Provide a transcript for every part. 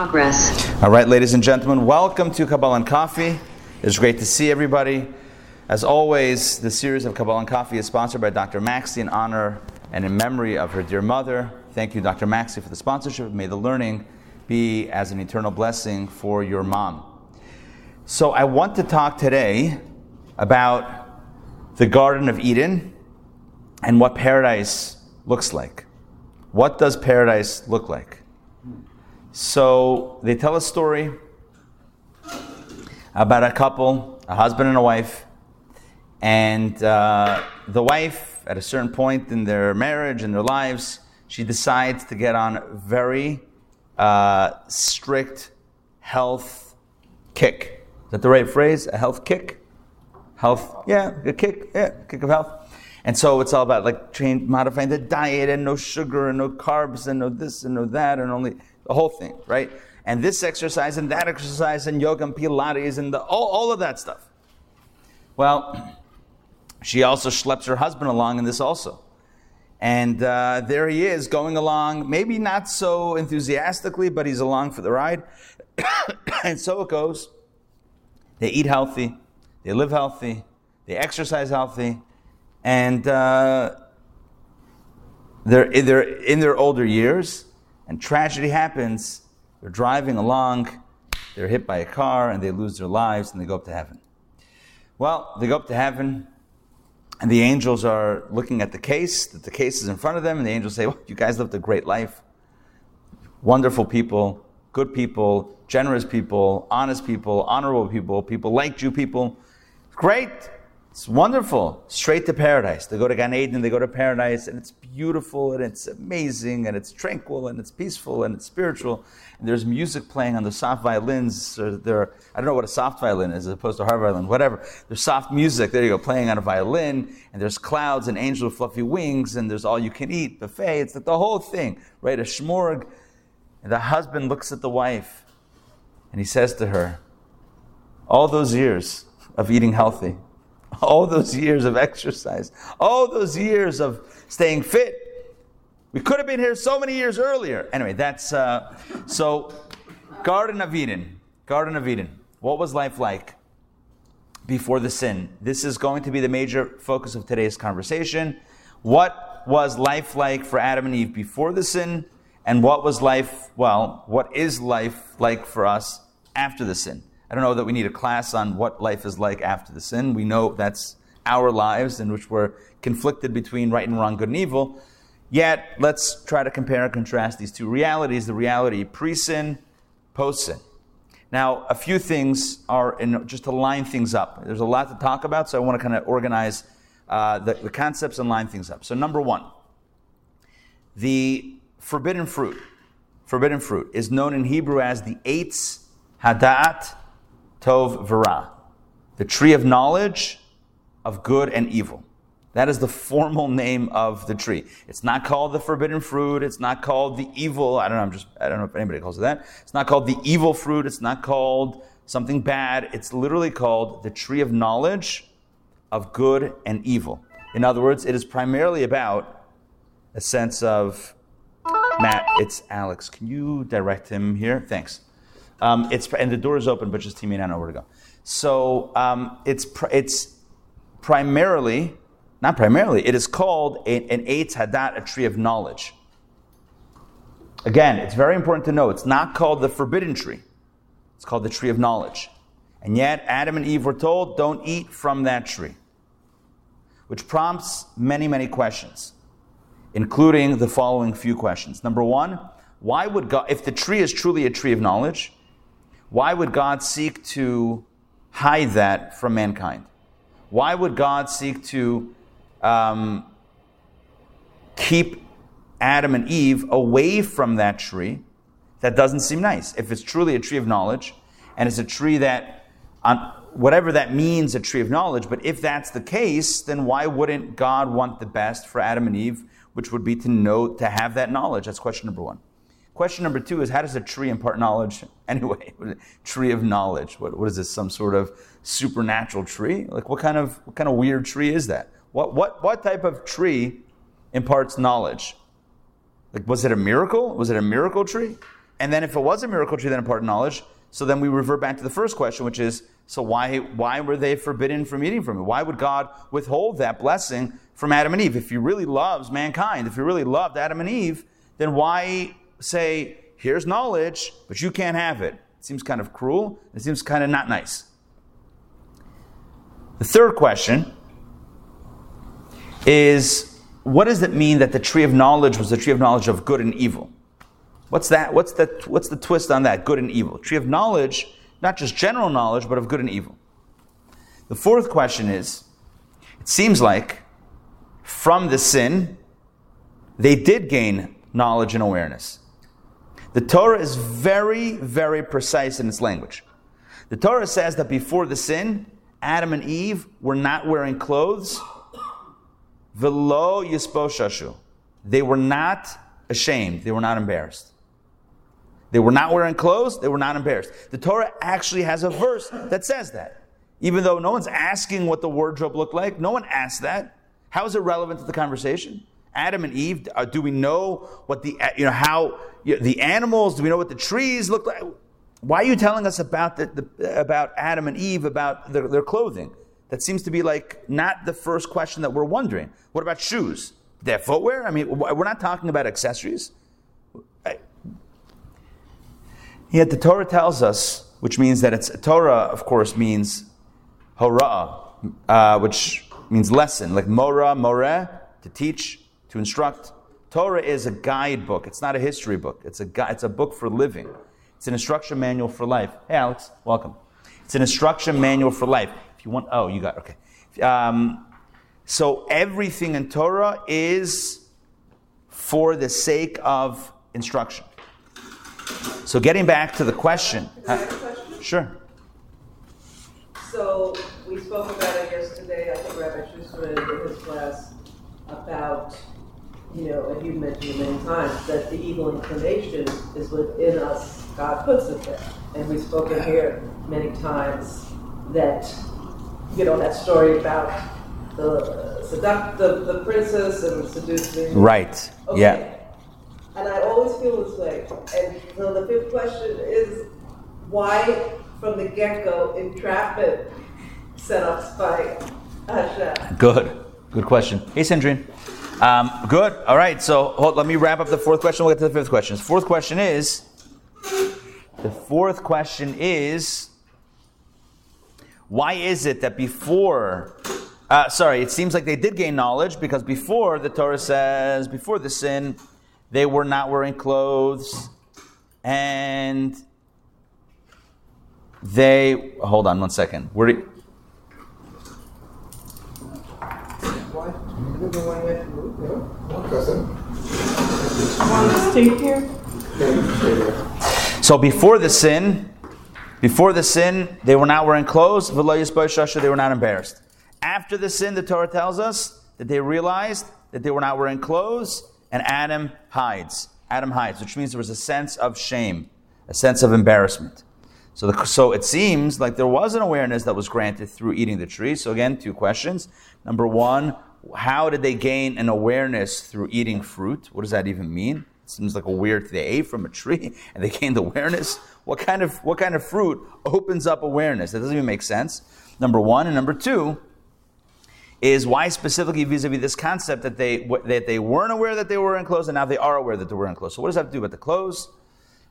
Progress. All right, ladies and gentlemen, welcome to Kabbalah and Coffee. It's great to see everybody. As always, the series of Kabbalah and Coffee is sponsored by Dr. Maxey in honor and in memory of her dear mother. Thank you, Dr. Maxey, for the sponsorship. May the learning be as an eternal blessing for your mom. So, I want to talk today about the Garden of Eden and what paradise looks like. What does paradise look like? So they tell a story about a couple, a husband and a wife, and uh, the wife, at a certain point in their marriage and their lives, she decides to get on very uh, strict health kick. Is that the right phrase? A health kick? Health, yeah, a kick, yeah, kick of health. And so it's all about like change, modifying the diet and no sugar and no carbs and no this and no that and only the whole thing, right? And this exercise and that exercise and yoga and Pilates and the, all, all of that stuff. Well, she also schleps her husband along in this also. And uh, there he is going along, maybe not so enthusiastically, but he's along for the ride. and so it goes. They eat healthy, they live healthy, they exercise healthy, and uh, they're, they're in their older years, and tragedy happens. They're driving along, they're hit by a car, and they lose their lives, and they go up to heaven. Well, they go up to heaven, and the angels are looking at the case, that the case is in front of them, and the angels say, Well, you guys lived a great life. Wonderful people, good people, generous people, honest people, honorable people, people like you people. Great. It's wonderful. Straight to paradise. They go to Gan Eden, they go to paradise, and it's beautiful, and it's amazing, and it's tranquil, and it's peaceful, and it's spiritual. And there's music playing on the soft violins. Or there, I don't know what a soft violin is as opposed to hard violin, whatever. There's soft music, there you go, playing on a violin, and there's clouds and angels with fluffy wings, and there's all you can eat, buffet. It's like the whole thing, right? A shmorg. And the husband looks at the wife, and he says to her, All those years of eating healthy, all those years of exercise, all those years of staying fit. We could have been here so many years earlier. Anyway, that's uh, so. Garden of Eden. Garden of Eden. What was life like before the sin? This is going to be the major focus of today's conversation. What was life like for Adam and Eve before the sin? And what was life, well, what is life like for us after the sin? I don't know that we need a class on what life is like after the sin. We know that's our lives in which we're conflicted between right and wrong, good and evil. Yet, let's try to compare and contrast these two realities the reality pre sin, post sin. Now, a few things are in, just to line things up. There's a lot to talk about, so I want to kind of organize uh, the, the concepts and line things up. So, number one, the forbidden fruit, forbidden fruit, is known in Hebrew as the Eitz Hadat Tov V'Ra, the tree of knowledge of good and evil. That is the formal name of the tree. It's not called the forbidden fruit. It's not called the evil. I don't know. I'm just. I don't know if anybody calls it that. It's not called the evil fruit. It's not called something bad. It's literally called the tree of knowledge of good and evil. In other words, it is primarily about a sense of Matt. It's Alex. Can you direct him here? Thanks. Um, it's and the door is open, but just tell me I know where to go. So um, it's it's primarily, not primarily, it is called a, an Eitz Hadat, a tree of knowledge. Again, it's very important to know it's not called the forbidden tree. It's called the tree of knowledge. And yet, Adam and Eve were told, don't eat from that tree. Which prompts many, many questions, including the following few questions. Number one, why would God, if the tree is truly a tree of knowledge, why would God seek to hide that from mankind? Why would God seek to um, keep Adam and Eve away from that tree That doesn't seem nice. If it's truly a tree of knowledge, and it's a tree that, on whatever that means, a tree of knowledge, but if that's the case, then why wouldn't God want the best for Adam and Eve, which would be to know, to have that knowledge? That's question number one. Question number two is how does a tree impart knowledge anyway? tree of knowledge. What, what is this? Some sort of supernatural tree? Like what kind of what kind of weird tree is that? What what what type of tree imparts knowledge? Like was it a miracle? Was it a miracle tree? And then if it was a miracle tree that imparted knowledge, so then we revert back to the first question, which is so why why were they forbidden from eating from it? Why would God withhold that blessing from Adam and Eve? If he really loves mankind, if he really loved Adam and Eve, then why say, here's knowledge, but you can't have it. It seems kind of cruel. It seems kind of not nice. The third question is what does it mean that the tree of knowledge was the tree of knowledge of good and evil? What's that? What's the, what's the twist on that? Good and evil. Tree of knowledge, not just general knowledge, but of good and evil. The fourth question is it seems like from the sin, they did gain knowledge and awareness. The Torah is very, very precise in its language. The Torah says that before the sin, Adam and Eve were not wearing clothes. Velo yisposhashu. They were not ashamed. They were not embarrassed. They were not wearing clothes. They were not embarrassed. The Torah actually has a verse that says that. Even though no one's asking what the wardrobe looked like, no one asked that. How is it relevant to the conversation? Adam and Eve, uh, do we know what the, you know, how you know, the animals, do we know what the trees look like? Why are you telling us about, the, the about Adam and Eve, about their, their, clothing? That seems to be like not the first question that we're wondering. What about shoes? Their footwear? I mean, we're not talking about accessories. Yet the Torah tells us, which means that it's Torah, of course, means hora, uh, which means lesson, like mora, more, to teach, to instruct. Torah is a guidebook. It's not a history book. It's a, gu- it's a book for living. It's an instruction manual for life. Hey, Alex, welcome. It's an instruction manual for life. If you want, oh, you got okay. Um, so everything in Torah is for the sake of instruction. So getting back to the question. Uh, question? Sure. So we spoke about it yesterday. I think Rabbi Schuster in his class about you know, and you've mentioned it many times, that the evil inclination is within us. God puts it there. And we've spoken here many times that, you know, that story about the seduct the, the princess and seducing. Right. Okay. Yeah. And I always feel this way. And so the fifth question is why, from the get go, entrapment setups by Hashem? Good. Good question. Hey, Sandrine. Um, good. All right. So hold, let me wrap up the fourth question. We'll get to the fifth question. The fourth question is the fourth question is why is it that before uh, sorry, it seems like they did gain knowledge because before the Torah says, before the sin, they were not wearing clothes and they hold on one second. Where do, So before the sin, before the sin, they were not wearing clothes. They were not embarrassed. After the sin, the Torah tells us that they realized that they were not wearing clothes, and Adam hides. Adam hides, which means there was a sense of shame, a sense of embarrassment. So, the, so it seems like there was an awareness that was granted through eating the tree. So again, two questions. Number one, how did they gain an awareness through eating fruit? What does that even mean? It seems like a weird thing. they ate from a tree and they gained awareness. What kind of what kind of fruit opens up awareness? That doesn't even make sense. Number one and number two is why specifically vis-a-vis this concept that they that they weren't aware that they were in clothes and now they are aware that they were in clothes. So what does that have to do with the clothes?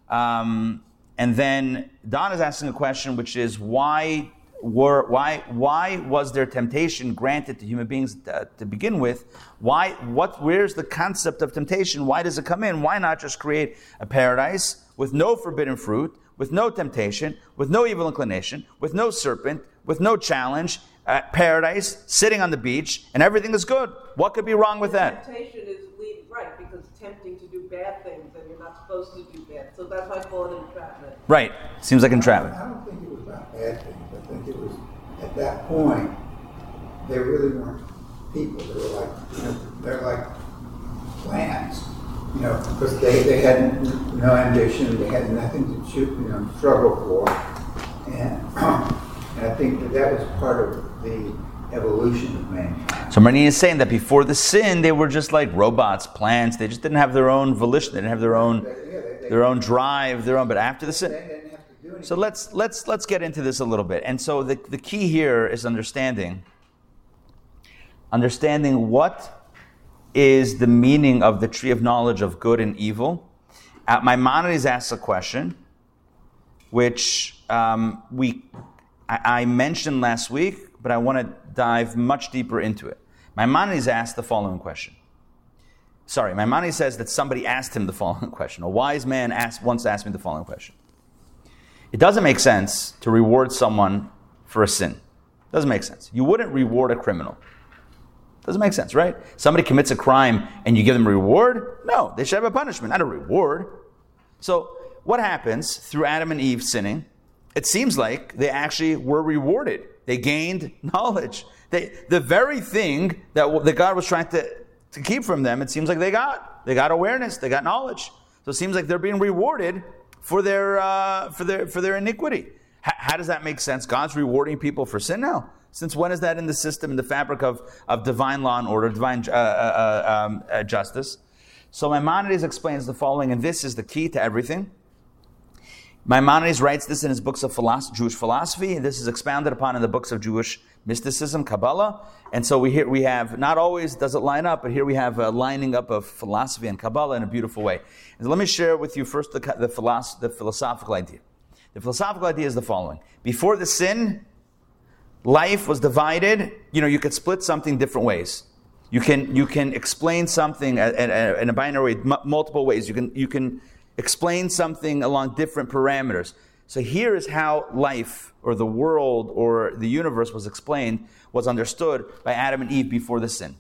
Um, and then Don is asking a question, which is why were why why was there temptation granted to human beings to, to, begin with? Why what where's the concept of temptation? Why does it come in? Why not just create a paradise with no forbidden fruit, with no temptation, with no evil inclination, with no serpent, with no challenge, uh, paradise, sitting on the beach, and everything is good? What could be wrong with that? Temptation is right because tempting to do bad things, and you're not supposed to do bad So that's why I call it entrapment. Right. Seems like entrapment. I don't think it was about bad things. Think it was at that point they really weren't people. They were like you know, they're like plants. You know, because they, they had no ambition, they had nothing to shoot, you know, struggle for. And, and I think that that was part of the evolution of mankind. So Marnie is saying that before the sin, they were just like robots, plants. They just didn't have their own volition. They didn't have their own, yeah, they- they- their own drive, their own. But after the sin, so let's let's let's get into this a little bit. And so the the key here is understanding, understanding what is the meaning of the tree of knowledge of good and evil. Uh, Maimonides asks a question, which um, we I, I mentioned last week, but I want to dive much deeper into it. Maimonides asked the following question. Sorry, Maimonides says that somebody asked him the following question. A wise man asked, once asked me the following question. It doesn't make sense to reward someone for a sin. It Doesn't make sense. You wouldn't reward a criminal. It Doesn't make sense, right? Somebody commits a crime and you give them a reward? No, they should have a punishment, not a reward. So, what happens through Adam and Eve sinning? It seems like they actually were rewarded. They gained knowledge. They, the very thing that, that God was trying to, to keep from them, it seems like they got. They got awareness, they got knowledge. So it seems like they're being rewarded for their, uh, for their, for their iniquity. H- how does that make sense? God's rewarding people for sin now. Since when is that in the system, in the fabric of, of divine law and order, divine uh, uh, uh, um, uh, justice? So Maimonides explains the following, and this is the key to everything. Maimonides writes this in his books of philosophy, Jewish philosophy, and this is expounded upon in the books of Jewish mysticism, Kabbalah. And so we here we have not always does it line up, but here we have a lining up of philosophy and Kabbalah in a beautiful way. And let me share with you first the, the, philosoph- the philosophical idea. The philosophical idea is the following: Before the sin, life was divided. You know, you could split something different ways. You can you can explain something in a binary multiple ways. You can you can explain something along different parameters. So here is how life or the world or the universe was explained, was understood by Adam and Eve before the sin.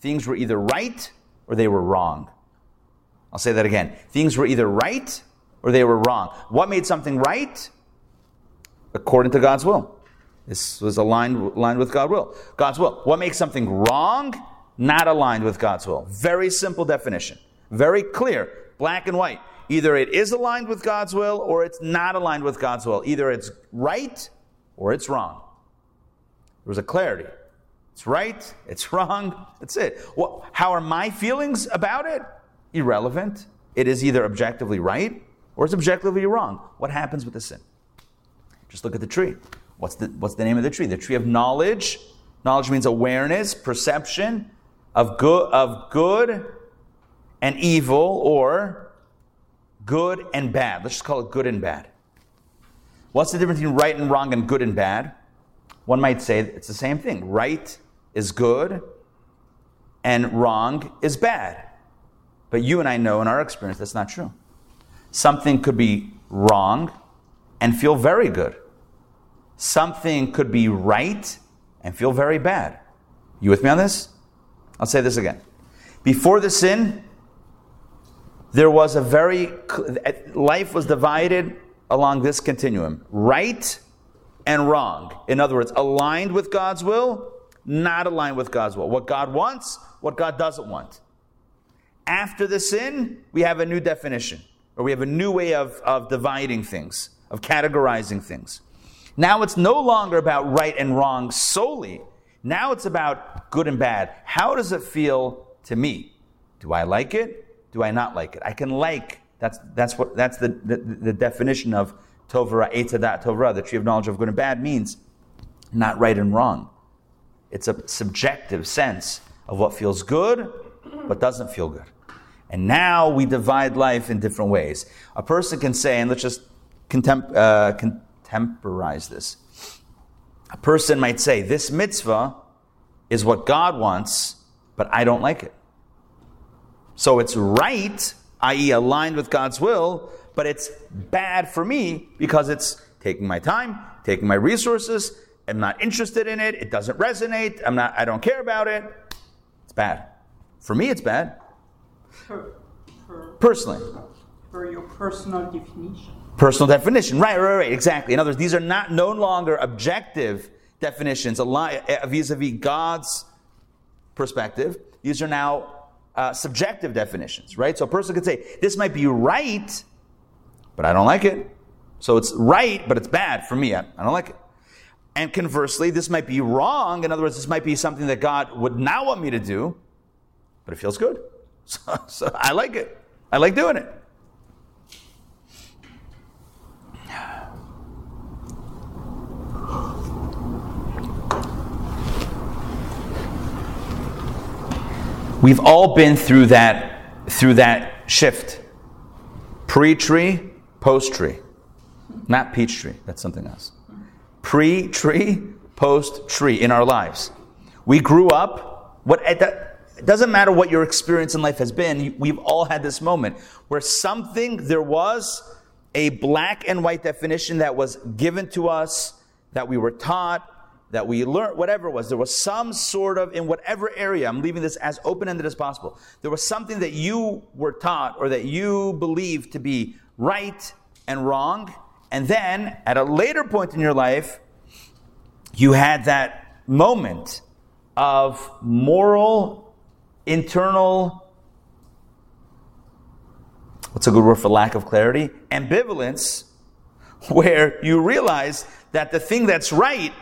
Things were either right or they were wrong. I'll say that again. Things were either right or they were wrong. What made something right? According to God's will. This was aligned, aligned with God's will. God's will. What makes something wrong? Not aligned with God's will. Very simple definition. Very clear. Black and white. Either it is aligned with God's will or it's not aligned with God's will. Either it's right or it's wrong. There was a clarity. It's right, it's wrong, that's it. Well, how are my feelings about it? Irrelevant. It is either objectively right or it's objectively wrong. What happens with the sin? Just look at the tree. What's the, what's the name of the tree? The tree of knowledge. Knowledge means awareness, perception of good, of good and evil, or good and bad. Let's just call it good and bad. What's the difference between right and wrong and good and bad? One might say it's the same thing. Right is good and wrong is bad. But you and I know in our experience that's not true. Something could be wrong and feel very good. Something could be right and feel very bad. You with me on this? I'll say this again. Before the sin, there was a very, eh, life was divided along this continuum right and wrong. In other words, aligned with God's will, not aligned with God's will. What God wants, what God doesn't want. After the sin, we have a new definition, or we have a new way of, of dividing things, of categorizing things. Now it's no longer about right and wrong solely. Now it's about good and bad. How does it feel to me? Do I like it? Do I not like it? I can like. That's that's what that's the the, the definition of tovara etadat tovara. The tree of knowledge of good and bad means not right and wrong. It's a subjective sense of what feels good, but doesn't feel good. And now we divide life in different ways. A person can say, and let's just uh, contemporize this. A person might say, This mitzvah is what God wants, but I don't like it. So it's right, i.e., aligned with God's will, but it's bad for me because it's taking my time, taking my resources. I'm not interested in it. It doesn't resonate. I'm not, I don't care about it. It's bad. For me, it's bad. Per, per, Personally. for your personal definition. Personal definition. Right, right, right. Exactly. In other words, these are not no longer objective definitions A vis a vis God's perspective. These are now uh, subjective definitions, right? So a person could say, this might be right, but I don't like it. So it's right, but it's bad for me. I, I don't like it. And conversely, this might be wrong. In other words, this might be something that God would not want me to do, but it feels good. So, so I like it. I like doing it. We've all been through that through that shift. Pre-tree, post-tree. Not peach tree, that's something else. Pre-tree, post-tree in our lives. We grew up what it doesn't matter what your experience in life has been, we've all had this moment where something there was a black and white definition that was given to us that we were taught that we learned, whatever it was, there was some sort of, in whatever area, I'm leaving this as open ended as possible, there was something that you were taught or that you believed to be right and wrong. And then at a later point in your life, you had that moment of moral, internal, what's a good word for lack of clarity? Ambivalence, where you realize that the thing that's right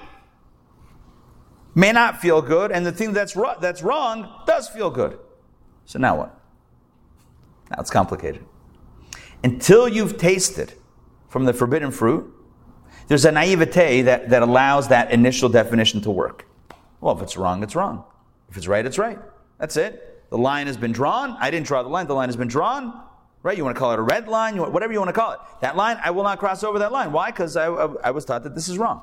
may not feel good, and the thing that's, ro- that's wrong does feel good. So now what? Now it's complicated. Until you've tasted from the forbidden fruit, there's a naivete that, that allows that initial definition to work. Well, if it's wrong, it's wrong. If it's right, it's right. That's it. The line has been drawn. I didn't draw the line. The line has been drawn. Right? You want to call it a red line, you whatever you want to call it. That line, I will not cross over that line. Why? Because I, I, I was taught that this is wrong.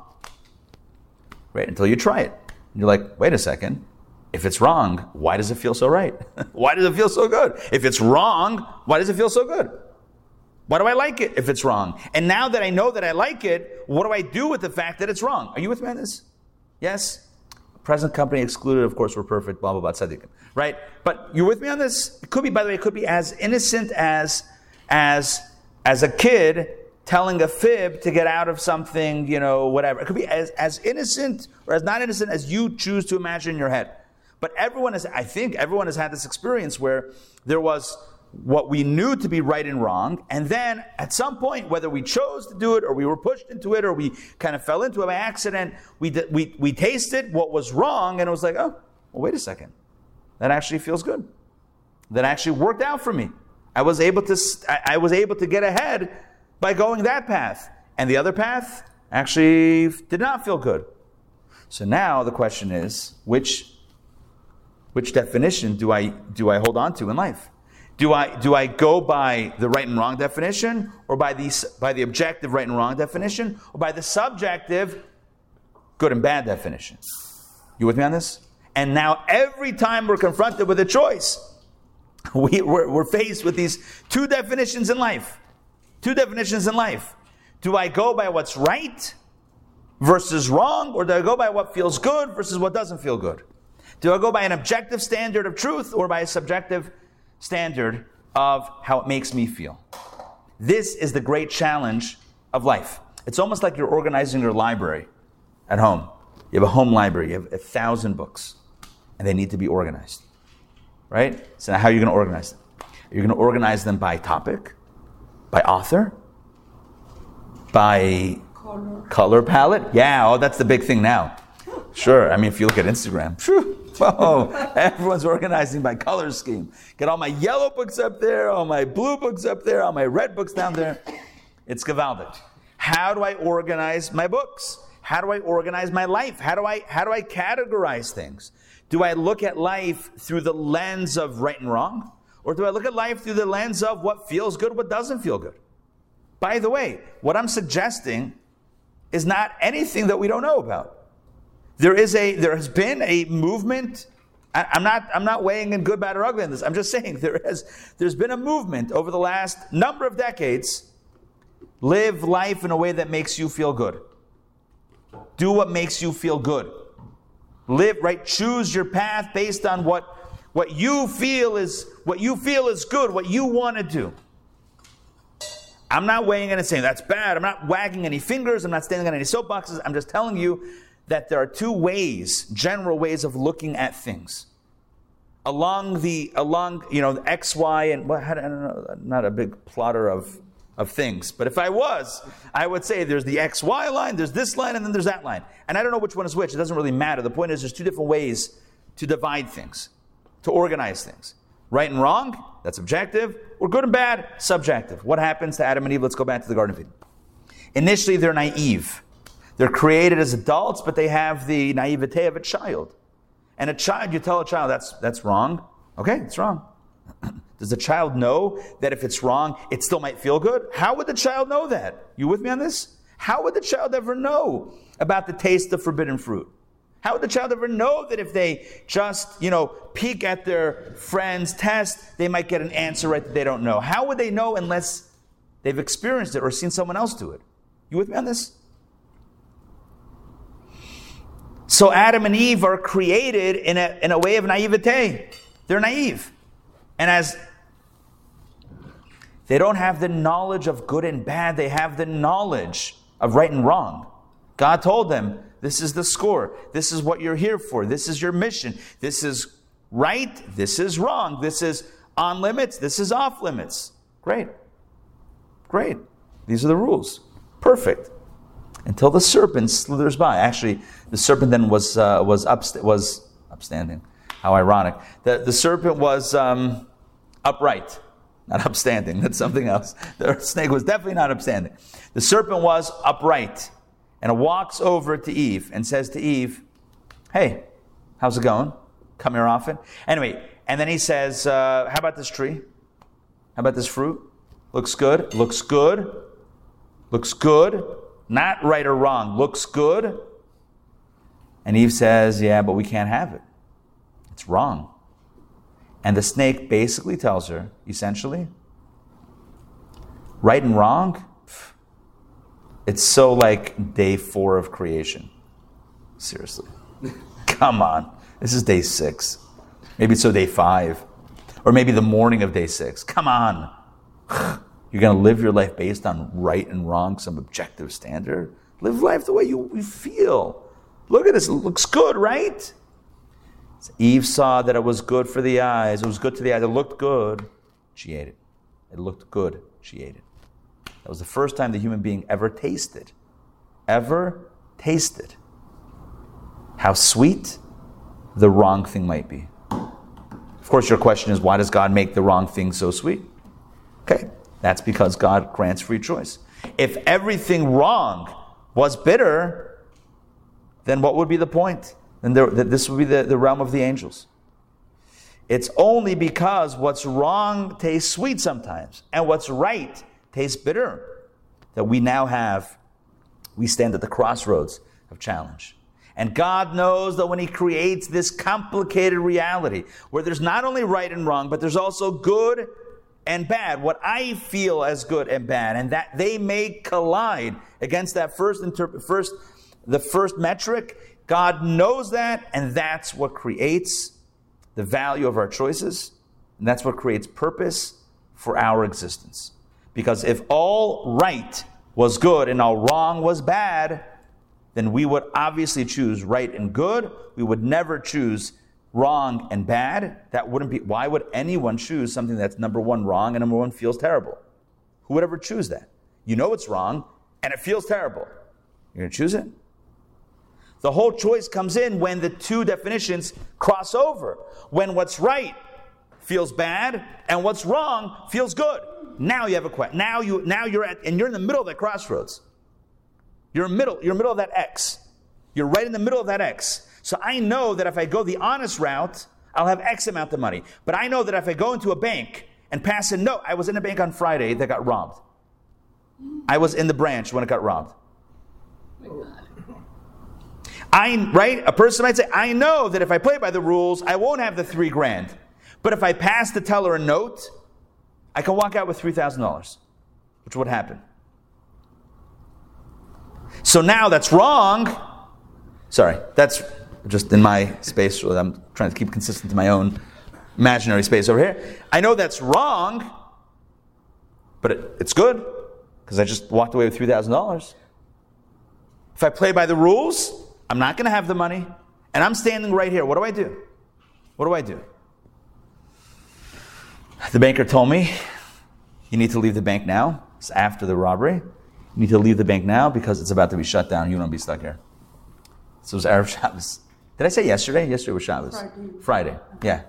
Right? Until you try it. And you're like, wait a second. If it's wrong, why does it feel so right? why does it feel so good? If it's wrong, why does it feel so good? Why do I like it if it's wrong? And now that I know that I like it, what do I do with the fact that it's wrong? Are you with me on this? Yes? Present company excluded, of course, we're perfect, blah, blah, blah, tzaddikim. Right? But you're with me on this? It could be, by the way, it could be as innocent as, as, as a kid telling a fib to get out of something, you know, whatever. It could be as, as innocent or as not innocent as you choose to imagine in your head. But everyone has, I think, everyone has had this experience where there was what we knew to be right and wrong, and then at some point, whether we chose to do it or we were pushed into it or we kind of fell into it by accident, we, we, we tasted what was wrong, and it was like, oh, well, wait a second. That actually feels good. That actually worked out for me. I was able to, I was able to get ahead by going that path. And the other path actually did not feel good. So now the question is, which, which definition do I, do I hold on to in life? Do I, do I go by the right and wrong definition, or by the, by the objective right and wrong definition, or by the subjective good and bad definition? You with me on this? And now every time we're confronted with a choice, we, we're faced with these two definitions in life. Two definitions in life. Do I go by what's right versus wrong, or do I go by what feels good versus what doesn't feel good? Do I go by an objective standard of truth or by a subjective standard of how it makes me feel? This is the great challenge of life. It's almost like you're organizing your library at home. You have a home library, you have a thousand books, and they need to be organized. Right? So now how are you going to organize them? You're going to organize them by topic, by author? By Color. color palette? Yeah, oh, that's the big thing now. Sure. I mean, if you look at Instagram, whoa, everyone's organizing by color scheme. Get all my yellow books up there, all my blue books up there, all my red books down there. It's gewaldic. How do I organize my books? How do I organize my life? How do I how do I categorize things? Do I look at life through the lens of right and wrong? Or do I look at life through the lens of what feels good, what doesn't feel good? By the way, what I'm suggesting is not anything that we don't know about. There is a there has been a movement. I, I'm not I'm not weighing in good, bad, or ugly in this. I'm just saying there has there's been a movement over the last number of decades. Live life in a way that makes you feel good. Do what makes you feel good. Live right. Choose your path based on what what you feel is what you feel is good, what you want to do. I'm not weighing in and saying that's bad. I'm not wagging any fingers. I'm not standing on any soapboxes. I'm just telling you that there are two ways, general ways of looking at things. Along the, along, you know, X, Y, and, well, I don't know, not a big plotter of, of things. But if I was, I would say there's the X, Y line, there's this line, and then there's that line. And I don't know which one is which. It doesn't really matter. The point is there's two different ways to divide things, to organize things. Right and wrong, that's objective, or good and bad, subjective. What happens to Adam and Eve? Let's go back to the Garden of Eden. Initially, they're naive. They're created as adults, but they have the naivete of a child. And a child, you tell a child that's, that's wrong. Okay, it's wrong. Does the child know that if it's wrong, it still might feel good? How would the child know that? You with me on this? How would the child ever know about the taste of forbidden fruit? How would the child ever know that if they just, you know, peek at their friend's test, they might get an answer right that they don't know? How would they know unless they've experienced it or seen someone else do it? You with me on this? So Adam and Eve are created in a, in a way of naivete. They're naive. And as they don't have the knowledge of good and bad, they have the knowledge of right and wrong. God told them, this is the score. This is what you're here for. This is your mission. This is right. This is wrong. This is on limits. This is off limits. Great. Great. These are the rules. Perfect. Until the serpent slithers by. Actually, the serpent then was, uh, was, upst- was upstanding. How ironic. The, the serpent was um, upright, not upstanding. That's something else. The snake was definitely not upstanding. The serpent was upright and walks over to Eve and says to Eve, Hey, how's it going? Come here often. Anyway, and then he says, uh, How about this tree? How about this fruit? Looks good. Looks good. Looks good. Not right or wrong. Looks good. And Eve says, Yeah, but we can't have it. It's wrong. And the snake basically tells her, essentially, right and wrong, it's so like day four of creation. Seriously. Come on. This is day six. Maybe it's so day five. Or maybe the morning of day six. Come on. You're going to live your life based on right and wrong, some objective standard. Live life the way you, you feel. Look at this. It looks good, right? Eve saw that it was good for the eyes. It was good to the eyes. It looked good. She ate it. It looked good. She ate it. That was the first time the human being ever tasted. Ever tasted how sweet the wrong thing might be. Of course, your question is why does God make the wrong thing so sweet? Okay, that's because God grants free choice. If everything wrong was bitter, then what would be the point? Then there, this would be the, the realm of the angels. It's only because what's wrong tastes sweet sometimes, and what's right tastes bitter that we now have, we stand at the crossroads of challenge. And God knows that when He creates this complicated reality where there's not only right and wrong, but there's also good and bad, what I feel as good and bad, and that they may collide against that first, first the first metric, God knows that, and that's what creates the value of our choices, and that's what creates purpose for our existence. Because if all right was good and all wrong was bad, then we would obviously choose right and good. We would never choose wrong and bad. That wouldn't be, why would anyone choose something that's number one wrong and number one feels terrible? Who would ever choose that? You know it's wrong and it feels terrible. You're to choose it? The whole choice comes in when the two definitions cross over. When what's right feels bad and what's wrong feels good. Now you have a question. Now you now you're at and you're in the middle of that crossroads. You're middle, you're middle of that X. You're right in the middle of that X. So I know that if I go the honest route, I'll have X amount of money. But I know that if I go into a bank and pass a note, I was in a bank on Friday that got robbed. I was in the branch when it got robbed. I right? A person might say, I know that if I play by the rules, I won't have the three grand. But if I pass the teller a note, I can walk out with $3,000, which would happen. So now that's wrong. Sorry, that's just in my space. I'm trying to keep consistent to my own imaginary space over here. I know that's wrong, but it, it's good. because I just walked away with $3,000. If I play by the rules, I'm not going to have the money. And I'm standing right here. What do I do? What do I do? The banker told me, you need to leave the bank now. It's after the robbery. You need to leave the bank now because it's about to be shut down. You don't be stuck here. So it was Erev Shabbos. Did I say yesterday? Yesterday was Shabbos. Friday. Friday. Yeah.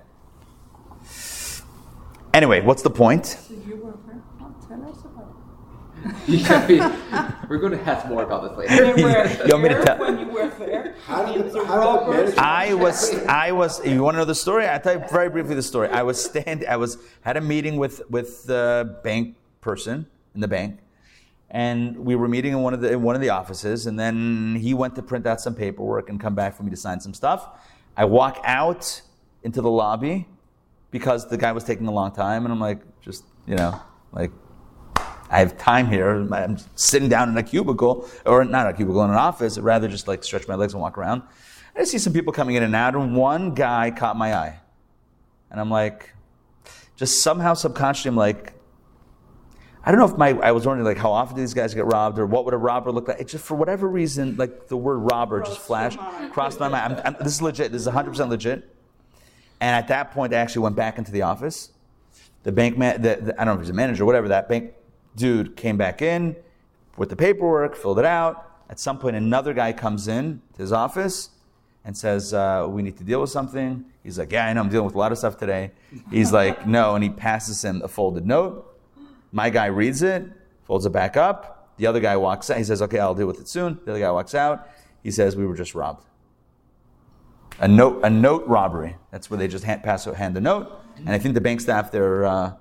Anyway, what's the point? So you were? Tell us about Yeah, we, we're going to have more about this later. it. You want me to there tell- when you were there. How did the- how did the I was, I was. You want to know the story? I will tell you very briefly the story. I was stand, I was had a meeting with with the bank person in the bank, and we were meeting in one of the in one of the offices. And then he went to print out some paperwork and come back for me to sign some stuff. I walk out into the lobby because the guy was taking a long time, and I'm like, just you know, like I have time here. I'm sitting down in a cubicle, or not a cubicle, in an office. I'd rather just like stretch my legs and walk around. I see some people coming in and out, and one guy caught my eye. And I'm like, just somehow subconsciously, I'm like, I don't know if my, I was wondering like how often do these guys get robbed, or what would a robber look like? It just, for whatever reason, like the word robber just flashed, crossed my mind. I'm, I'm, this is legit. This is 100% legit. And at that point, I actually went back into the office. The bank man, the, the- I don't know if he's a manager or whatever, that bank dude came back in with the paperwork, filled it out. At some point, another guy comes in to his office and says, uh, We need to deal with something. He's like, Yeah, I know, I'm dealing with a lot of stuff today. He's like, No, and he passes him a folded note. My guy reads it, folds it back up. The other guy walks out. He says, Okay, I'll deal with it soon. The other guy walks out. He says, We were just robbed. A note, a note robbery. That's where they just hand, pass hand a note. And I think the bank staff, they're. Uh,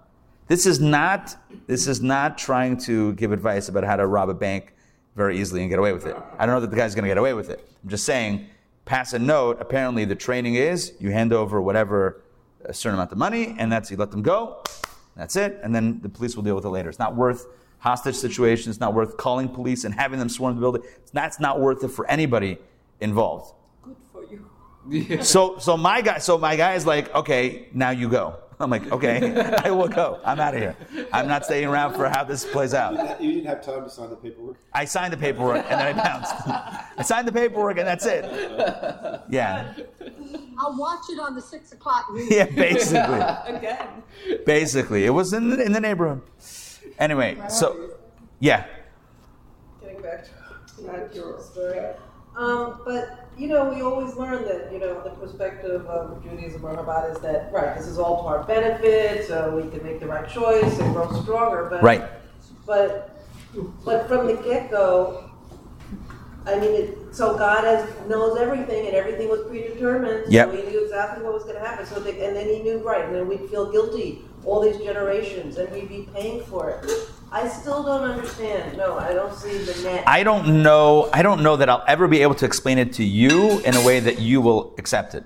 this is not. This is not trying to give advice about how to rob a bank very easily and get away with it. I don't know that the guy's going to get away with it. I'm just saying, pass a note. Apparently, the training is you hand over whatever a certain amount of money, and that's you let them go. That's it, and then the police will deal with it later. It's not worth hostage situation. It's not worth calling police and having them swarm the building. That's not worth it for anybody involved. Good for you. So, so my guy, so my guy is like, okay, now you go. I'm like, okay, I will go. I'm out of here. I'm not staying around for how this plays out. You didn't have time to sign the paperwork? I signed the paperwork and then I bounced. I signed the paperwork and that's it. Yeah, I'll watch it on the six o'clock news. yeah, basically, Again. basically, it was in the, in the neighborhood. Anyway, so yeah, Getting back to back to your story. Um, but you know, we always learn that you know the perspective of Judaism or Chabad is that right, this is all to our benefit, so we can make the right choice and grow stronger. But right. But but from the get go, I mean, it, so God has knows everything, and everything was predetermined. Yep. So He knew exactly what was going to happen. So the, and then He knew right, and then we'd feel guilty all these generations, and we'd be paying for it. I still don't understand. No, I don't see the net. I don't know. I don't know that I'll ever be able to explain it to you in a way that you will accept it.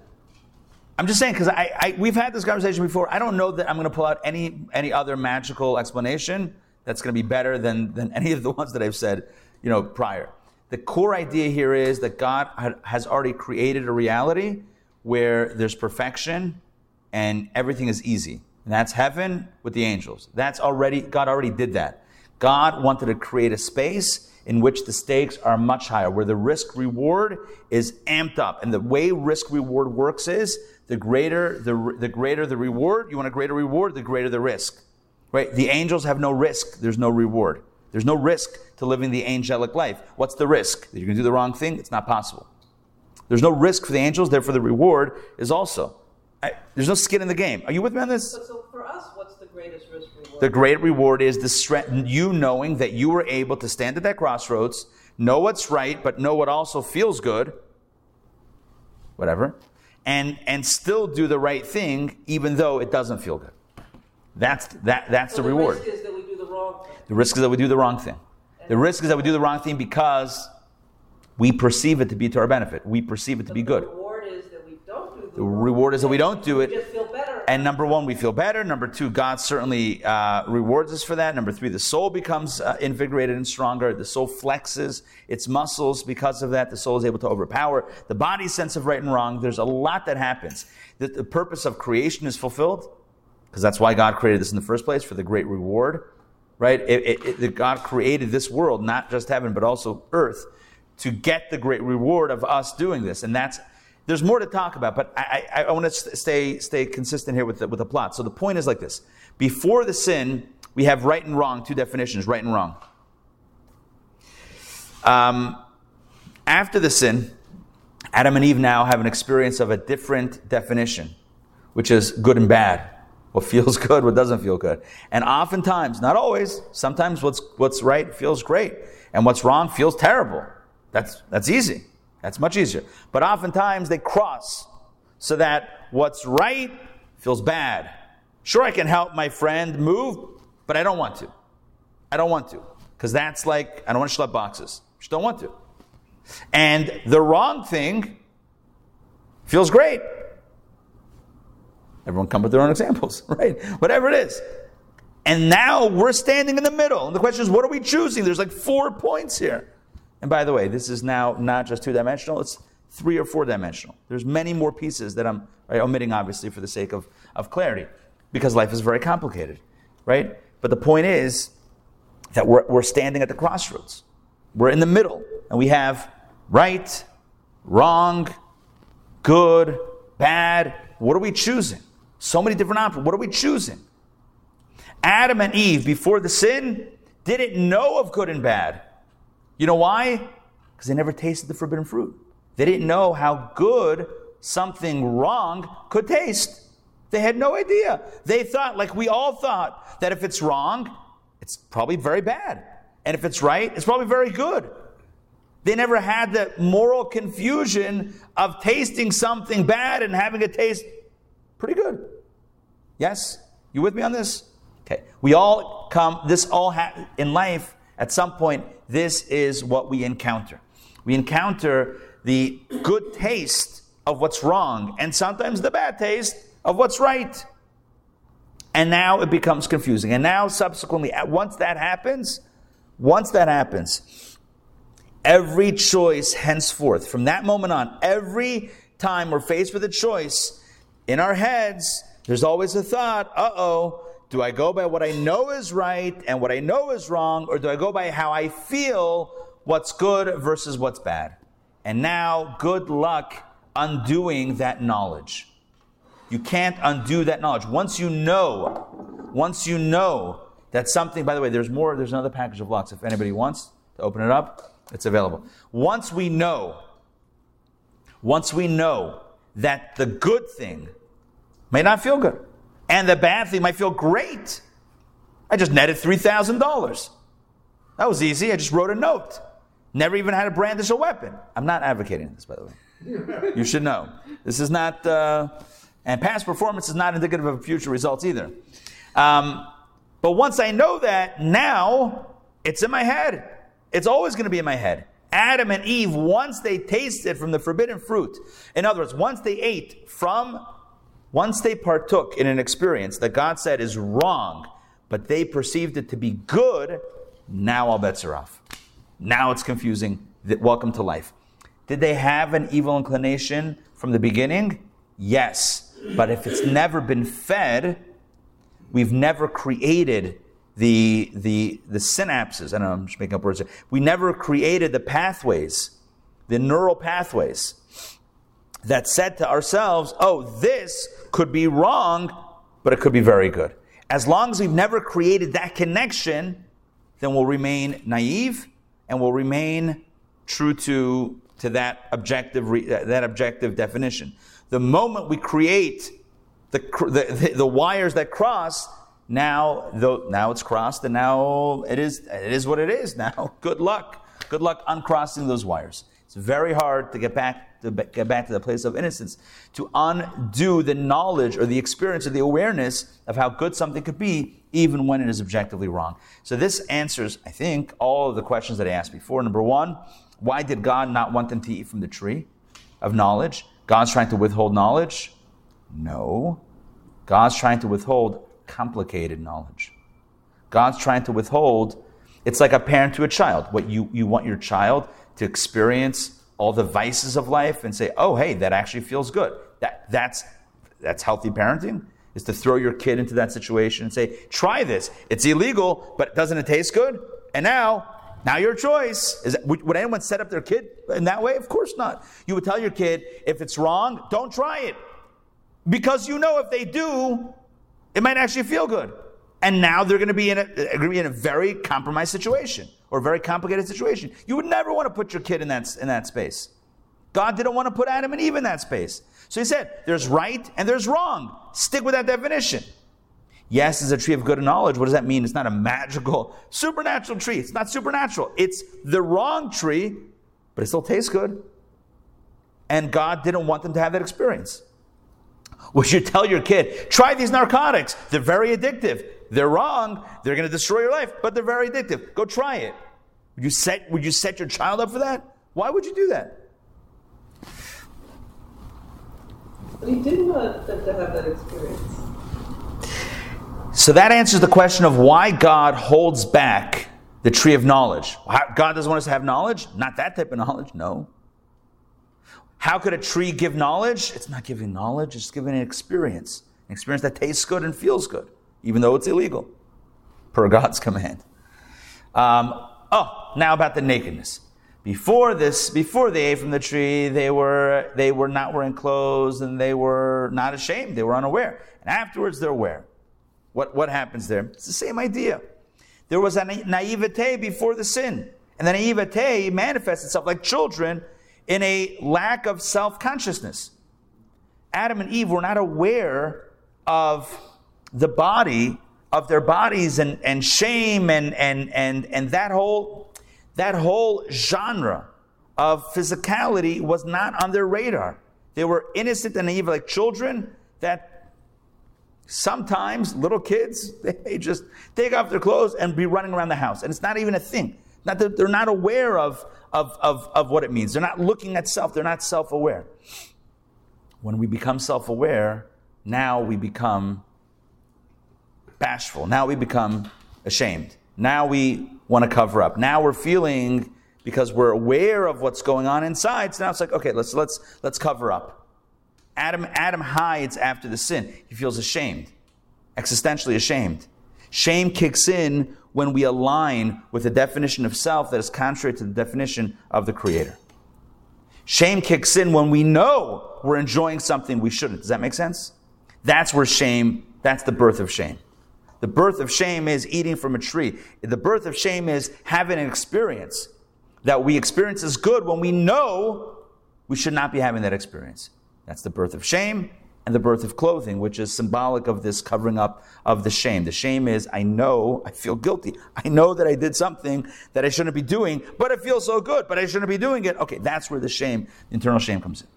I'm just saying because I, I we've had this conversation before. I don't know that I'm going to pull out any any other magical explanation that's going to be better than than any of the ones that I've said, you know, prior. The core idea here is that God has already created a reality where there's perfection and everything is easy. And that's heaven with the angels. That's already God already did that. God wanted to create a space in which the stakes are much higher, where the risk reward is amped up. And the way risk reward works is the greater the, the greater the reward, you want a greater reward, the greater the risk. Right? The angels have no risk, there's no reward. There's no risk to living the angelic life. What's the risk? That you're going to do the wrong thing? It's not possible. There's no risk for the angels, therefore the reward is also. I, there's no skin in the game. Are you with me on this? so, so for us, what's the greatest risk reward? The great reward is the strength, you knowing that you were able to stand at that crossroads, know what's right, but know what also feels good, whatever, and and still do the right thing even though it doesn't feel good. That's that that's so the reward. risk is that we the thing. The risk is that we do the wrong thing. The risk is that we do the wrong thing because we perceive it to be to our benefit. We perceive it to be good. The reward is that we don't do the, The reward is that we don't do it. We just feel better. And number one, we feel better. Number two, God certainly uh, rewards us for that. Number three, the soul becomes uh, invigorated and stronger. The soul flexes its muscles because of that. The soul is able to overpower the body's sense of right and wrong. There's a lot that happens. The, the purpose of creation is fulfilled because that's why God created this in the first place for the great reward, right? It, it, it- God created this world, not just heaven, but also earth, to get the great reward of us doing this. And that's, there's more to talk about, but I, I, I want to stay, stay consistent here with the, with the plot. So the point is like this before the sin, we have right and wrong, two definitions right and wrong. Um, after the sin, Adam and Eve now have an experience of a different definition, which is good and bad. What feels good, what doesn't feel good. And oftentimes, not always, sometimes what's, what's right feels great, and what's wrong feels terrible. That's, that's easy. That's much easier. But oftentimes they cross so that what's right feels bad. Sure, I can help my friend move, but I don't want to. I don't want to. Because that's like, I don't want to schlep boxes. Just don't want to. And the wrong thing feels great. Everyone come with their own examples, right? Whatever it is. And now we're standing in the middle. And the question is, what are we choosing? There's like four points here. And by the way, this is now not just two dimensional, it's three or four dimensional. There's many more pieces that I'm right, omitting, obviously, for the sake of, of clarity, because life is very complicated, right? But the point is that we're, we're standing at the crossroads. We're in the middle, and we have right, wrong, good, bad. What are we choosing? So many different options. What are we choosing? Adam and Eve, before the sin, didn't know of good and bad. You know why? Because they never tasted the forbidden fruit. They didn't know how good something wrong could taste. They had no idea. They thought, like we all thought, that if it's wrong, it's probably very bad. And if it's right, it's probably very good. They never had the moral confusion of tasting something bad and having a taste pretty good. Yes? You with me on this? Okay. We all come, this all in life, at some point, this is what we encounter. We encounter the good taste of what's wrong and sometimes the bad taste of what's right. And now it becomes confusing. And now, subsequently, once that happens, once that happens, every choice henceforth, from that moment on, every time we're faced with a choice, in our heads, there's always a thought, uh oh, do I go by what I know is right and what I know is wrong, or do I go by how I feel what's good versus what's bad? And now, good luck undoing that knowledge. You can't undo that knowledge. Once you know, once you know that something, by the way, there's more, there's another package of locks. If anybody wants to open it up, it's available. Once we know, once we know that the good thing may not feel good and the bad thing might feel great. I just netted $3,000. That was easy. I just wrote a note. Never even had to brandish a weapon. I'm not advocating this, by the way. you should know. This is not, uh, and past performance is not indicative of future results either. Um, but once I know that, now it's in my head. It's always going to be in my head. Adam and Eve, once they tasted from the forbidden fruit, in other words, once they ate from, once they partook in an experience that God said is wrong, but they perceived it to be good, now all bets are off. Now it's confusing. Welcome to life. Did they have an evil inclination from the beginning? Yes. But if it's never been fed, we've never created the, the, the synapses. I don't know, I'm just making up words. We never created the pathways, the neural pathways that said to ourselves, oh, this could be wrong, but it could be very good. As long as we've never created that connection, then we'll remain naive and we'll remain true to, to that, objective re, uh, that objective definition. The moment we create the, the, the wires that cross, now, though, now it's crossed and now it is, it is what it is now. Good luck. Good luck uncrossing those wires. It's very hard to get back to get back to the place of innocence, to undo the knowledge or the experience or the awareness of how good something could be, even when it is objectively wrong. So this answers, I think, all of the questions that I asked before. Number one, why did God not want them to eat from the tree of knowledge? God's trying to withhold knowledge? No. God's trying to withhold complicated knowledge. God's trying to withhold, it's like a parent to a child. What you, you want your child to experience all the vices of life and say, oh, hey, that actually feels good. That, that's, that's healthy parenting. is to throw your kid into that situation and say, try this. It's illegal, but doesn't it taste good? And now, now your choice. Is that, would, would anyone set up their kid in that way? Of course not. You would tell your kid, if it's wrong, don't try it. Because you know if they do, it might actually feel good. And now they're going to be in a, be in a very compromised situation or a very complicated situation. You would never want to put your kid in that, in that space. God didn't want to put Adam and Eve in that space. So he said, there's right and there's wrong. Stick with that definition. Yes, it's a tree of good and knowledge. What does that mean? It's not a magical, supernatural tree. It's not supernatural. It's the wrong tree, but it still tastes good. And God didn't want them to have that experience. Would you tell your kid, try these narcotics? They're very addictive. They're wrong. They're going to destroy your life, but they're very addictive. Go try it. Would you set, would you set your child up for that? Why would you do that? But he didn't want them to have that experience. So that answers the question of why God holds back the tree of knowledge. God doesn't want us to have knowledge? Not that type of knowledge, no. How could a tree give knowledge? It's not giving knowledge, it's giving an experience. An experience that tastes good and feels good, even though it's illegal, per God's command. Um, oh, now about the nakedness. Before this, before they ate from the tree, they were, they were not wearing clothes and they were not ashamed. They were unaware. And afterwards, they're aware. What, what happens there? It's the same idea. There was a naivete before the sin. And the naivete manifests itself like children in a lack of self consciousness. Adam and Eve were not aware of the body, of their bodies and, and shame and, and, and, and that whole, that whole genre of physicality was not on their radar. They were innocent and naive like children that Sometimes little kids, they just take off their clothes and be running around the house. And it's not even a thing. Not that they're not aware of, of, of, of what it means. They're not looking at self. They're not self aware. When we become self aware, now we become bashful. Now we become ashamed. Now we want to cover up. Now we're feeling because we're aware of what's going on inside. So now it's like, okay, let's let's let's cover up. Adam, Adam hides after the sin. He feels ashamed, existentially ashamed. Shame kicks in when we align with a definition of self that is contrary to the definition of the Creator. Shame kicks in when we know we're enjoying something we shouldn't. Does that make sense? That's where shame, that's the birth of shame. The birth of shame is eating from a tree. The birth of shame is having an experience that we experience as good when we know we should not be having that experience. That's the birth of shame and the birth of clothing, which is symbolic of this covering up of the shame. The shame is, I know I feel guilty. I know that I did something that I shouldn't be doing, but it feels so good, but I shouldn't be doing it. Okay, that's where the shame, internal shame comes in.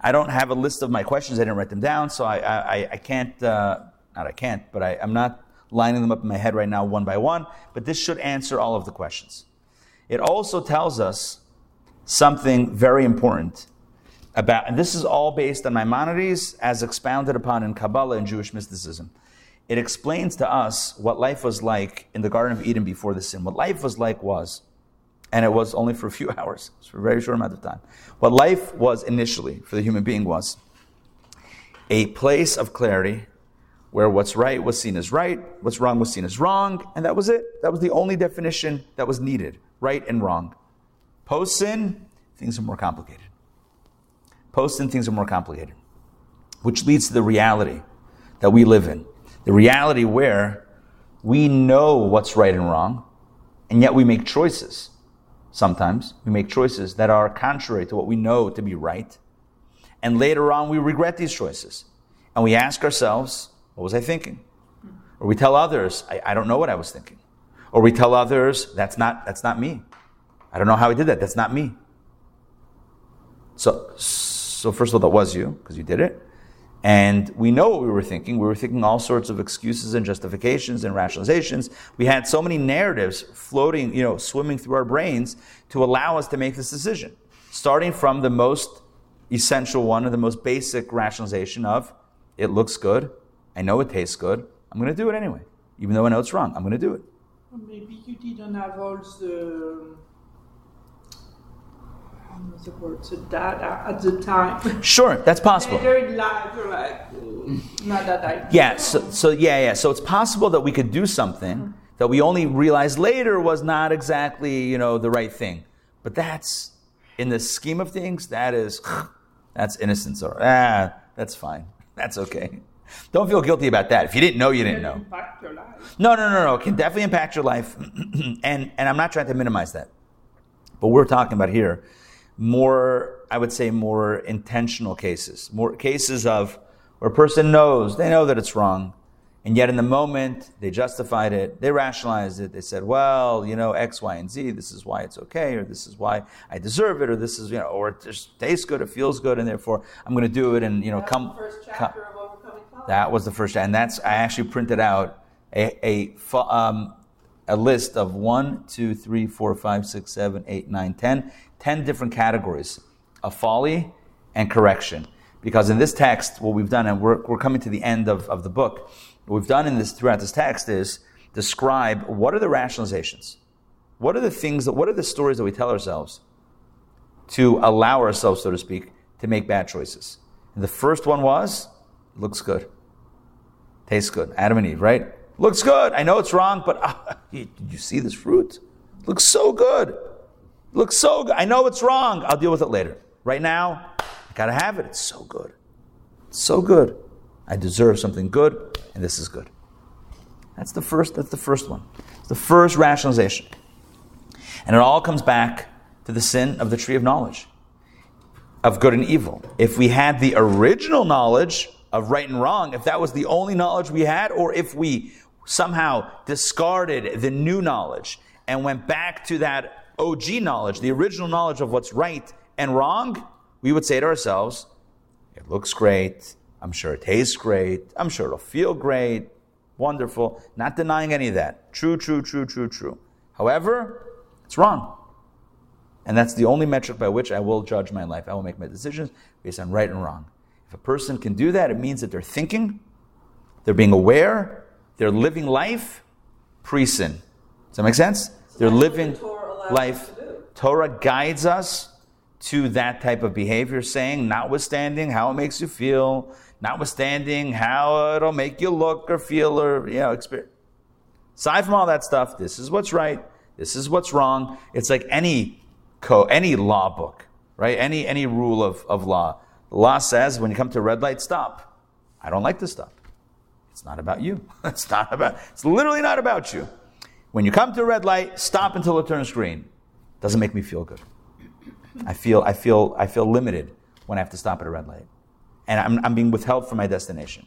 I don't have a list of my questions. I didn't write them down, so I, I, I can't, uh, not I can't, but I, I'm not lining them up in my head right now one by one, but this should answer all of the questions. It also tells us something very important about, and this is all based on Maimonides as expounded upon in Kabbalah and Jewish mysticism. It explains to us what life was like in the Garden of Eden before the sin. What life was like was, and it was only for a few hours, for a very short amount of time. What life was initially for the human being was a place of clarity where what's right was seen as right, what's wrong was seen as wrong, and that was it. That was the only definition that was needed right and wrong. Post sin, things are more complicated. Post sin, things are more complicated, which leads to the reality that we live in. The reality where we know what's right and wrong, and yet we make choices. Sometimes we make choices that are contrary to what we know to be right. And later on, we regret these choices. And we ask ourselves, what was I thinking? Or we tell others, I, I don't know what I was thinking. Or we tell others, that's not, that's not me. I don't know how I did that. That's not me. So, so first of all, that was you, because you did it. And we know what we were thinking. We were thinking all sorts of excuses and justifications and rationalizations. We had so many narratives floating, you know, swimming through our brains to allow us to make this decision. Starting from the most essential one or the most basic rationalization of it looks good, I know it tastes good, I'm going to do it anyway. Even though I know it's wrong, I'm going to do it. Maybe you didn't have all the um, the word, the data at the time. Sure, that's possible. Life, like, Not that I. Yeah, so, so yeah, yeah. So it's possible that we could do something that we only realized later was not exactly, you know, the right thing. But that's in the scheme of things, that is that's innocence or ah, that's fine. That's okay. Don't feel guilty about that. If you didn't know, you didn't know. Impact your life. No, no, no, no. It can definitely impact your life. and and I'm not trying to minimize that. But we're talking about here more, I would say, more intentional cases, more cases of where a person knows, they know that it's wrong, and yet in the moment they justified it, they rationalized it, they said, well, you know, X, Y, and Z, this is why it's okay, or this is why I deserve it, or this is, you know, or it just tastes good, it feels good, and therefore I'm going to do it, and, you know, come. come chapter of Overcoming Power. that was the first, and that's I actually printed out a a, um, a list of one, two, three, four, five, six, seven, eight, nine, ten, ten different categories of folly and correction. Because in this text, what we've done, and we're, we're coming to the end of, of the book, what we've done in this throughout this text is describe what are the rationalizations, what are the things that, what are the stories that we tell ourselves to allow ourselves, so to speak, to make bad choices. And the first one was, looks good. Tastes good. Adam and Eve, right? Looks good. I know it's wrong, but ah, did you see this fruit? Looks so good. Looks so good. I know it's wrong. I'll deal with it later. Right now, I gotta have it. It's so good. It's so good. I deserve something good, and this is good. That's the first. That's the first one. It's the first rationalization, and it all comes back to the sin of the tree of knowledge of good and evil. If we had the original knowledge of right and wrong, if that was the only knowledge we had, or if we somehow discarded the new knowledge and went back to that OG knowledge, the original knowledge of what's right and wrong, we would say to ourselves, it looks great. I'm sure it tastes great. I'm sure it'll feel great. Wonderful. Not denying any of that. True, true, true, true, true. However, it's wrong. And that's the only metric by which I will judge my life. I will make my decisions based on right and wrong. If a person can do that, it means that they're thinking, they're being aware, they're living life pre sin. Does that make sense? They're living life. to. Torah guides us to that type of behavior, saying, notwithstanding how it makes you feel, notwithstanding how it'll make you look or feel or, you know, experience. Aside from all that stuff, this is what's right, this is what's wrong. It's like any co- any law book, right? Any any rule of, of law. The law says when you come to a red light, stop. I don't like to stop. It's not about you. It's not about it's literally not about you. When you come to a red light, stop until it turns green. Doesn't make me feel good. I feel I feel I feel limited when I have to stop at a red light. And I'm, I'm being withheld from my destination.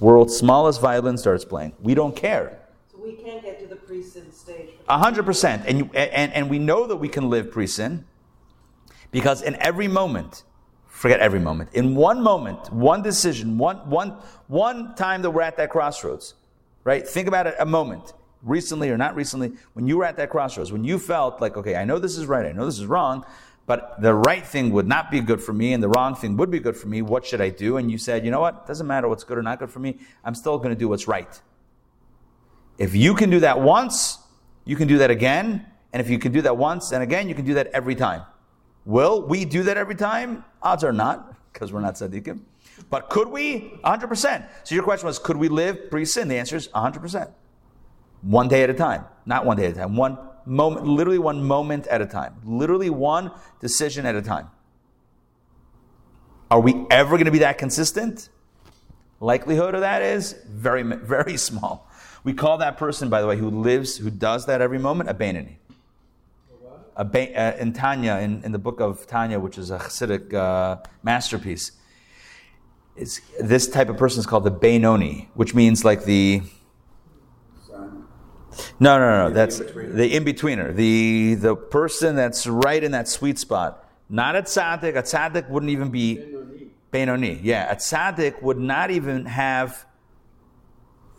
World's smallest violin starts playing. We don't care. So we can't get to the pre-sin stage. A hundred percent. And, you, and, and we know that we can live pre-sin because in every moment, forget every moment, in one moment, one decision, one, one, one time that we're at that crossroads, right? Think about it a moment, recently or not recently, when you were at that crossroads, when you felt like, okay, I know this is right, I know this is wrong, but the right thing would not be good for me and the wrong thing would be good for me. What should I do? And you said, you know what? Doesn't matter what's good or not good for me. I'm still going to do what's right. If you can do that once, you can do that again. And if you can do that once and again, you can do that every time. Will we do that every time? Odds are not, because we're not tzaddikim. But could we? 100%. So your question was, could we live pre-sin? The answer is 100%. One day at a time. Not one day at a time. One moment, literally one moment at a time. Literally one decision at a time. Are we ever going to be that consistent? Likelihood of that is very, very small. We call that person, by the way, who lives, who does that every moment, a Beinoni. A ba- uh, in Tanya, in, in the book of Tanya, which is a Hasidic uh, masterpiece, is this type of person is called the Bainoni, which means like the. No, no, no. The That's the in betweener, the the person that's right in that sweet spot. Not a tzaddik. A tzaddik wouldn't even be Benoni. Yeah, a tzaddik would not even have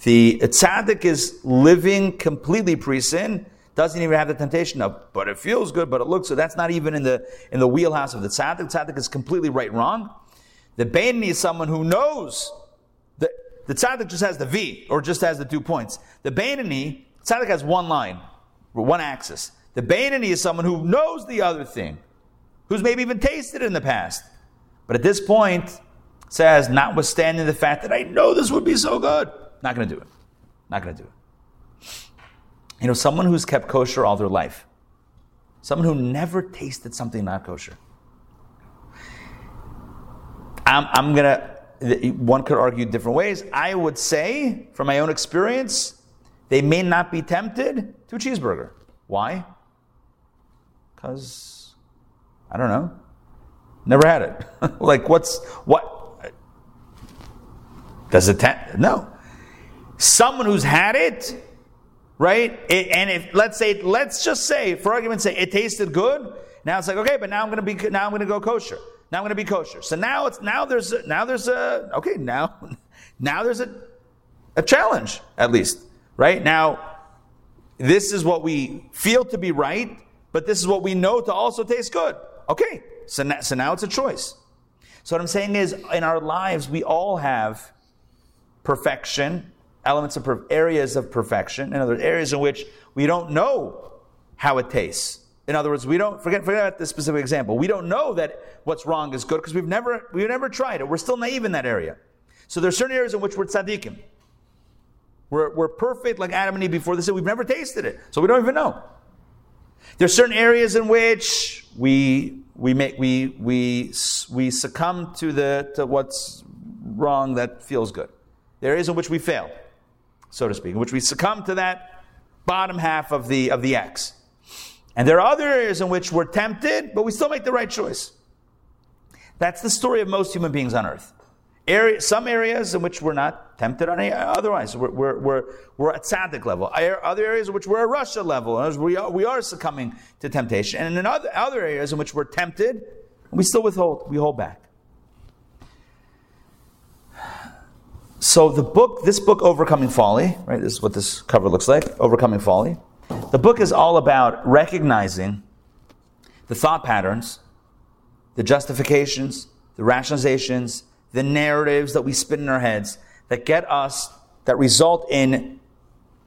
the a tzaddik is living completely pre-sin. Doesn't even have the temptation of, but it feels good, but it looks so. That's not even in the in the wheelhouse of the tzaddik. Tzaddik is completely right wrong. The Benoni is someone who knows the, the tzaddik just has the V or just has the two points. The Beinoni, tzaddik has one line, one axis. The Beinoni is someone who knows the other thing, who's maybe even tasted it in the past. But at this point, says, notwithstanding the fact that I know this would be so good, not going to do it. Not going to do it. You know, someone who's kept kosher all their life, someone who never tasted something not kosher. I'm, I'm going to, one could argue different ways. I would say, from my own experience, they may not be tempted to a cheeseburger. Why? Because, I don't know. Never had it. like, what's, what? Does it tempt? No. Someone who's had it, right? It, and if, let's say, let's just say, for argument's sake, it tasted good. Now it's like, okay, but now I'm going to be, now I'm going to go kosher. Now I'm going to be kosher. So now it's, now there's, a, now there's a, okay, now, now there's a, a challenge, at least, right? Now, this is what we feel to be right, but this is what we know to also taste good. Okay, so now, so now it's a choice. So what I'm saying is, in our lives, we all have perfection, elements of areas of perfection, in other areas in which we don't know how it tastes. In other words, we don't forget forget about this specific example. We don't know that what's wrong is good because we've never we've never tried it. We're still naive in that area. So there's certain areas in which we're tzaddikim. We're, we're perfect like Adam and Eve before this. We've never tasted it, so we don't even know. There's are certain areas in which we we make we we we succumb to the to what's wrong that feels good. There areas in which we fail, so to speak, in which we succumb to that bottom half of the of the X. And there are other areas in which we're tempted, but we still make the right choice. That's the story of most human beings on earth. Area, some areas in which we're not tempted on any, otherwise. We're, we're, we're, we're at tzaddik level. Other areas in which we're at rasha level. We are, we are succumbing to temptation. And in other, other areas in which we're tempted, we still withhold, we hold back. So the book, this book, Overcoming Folly, right? This is what this cover looks like, Overcoming Folly. The book is all about recognizing the thought patterns, the justifications, the rationalizations, the narratives that we spin in our heads that get us, that result in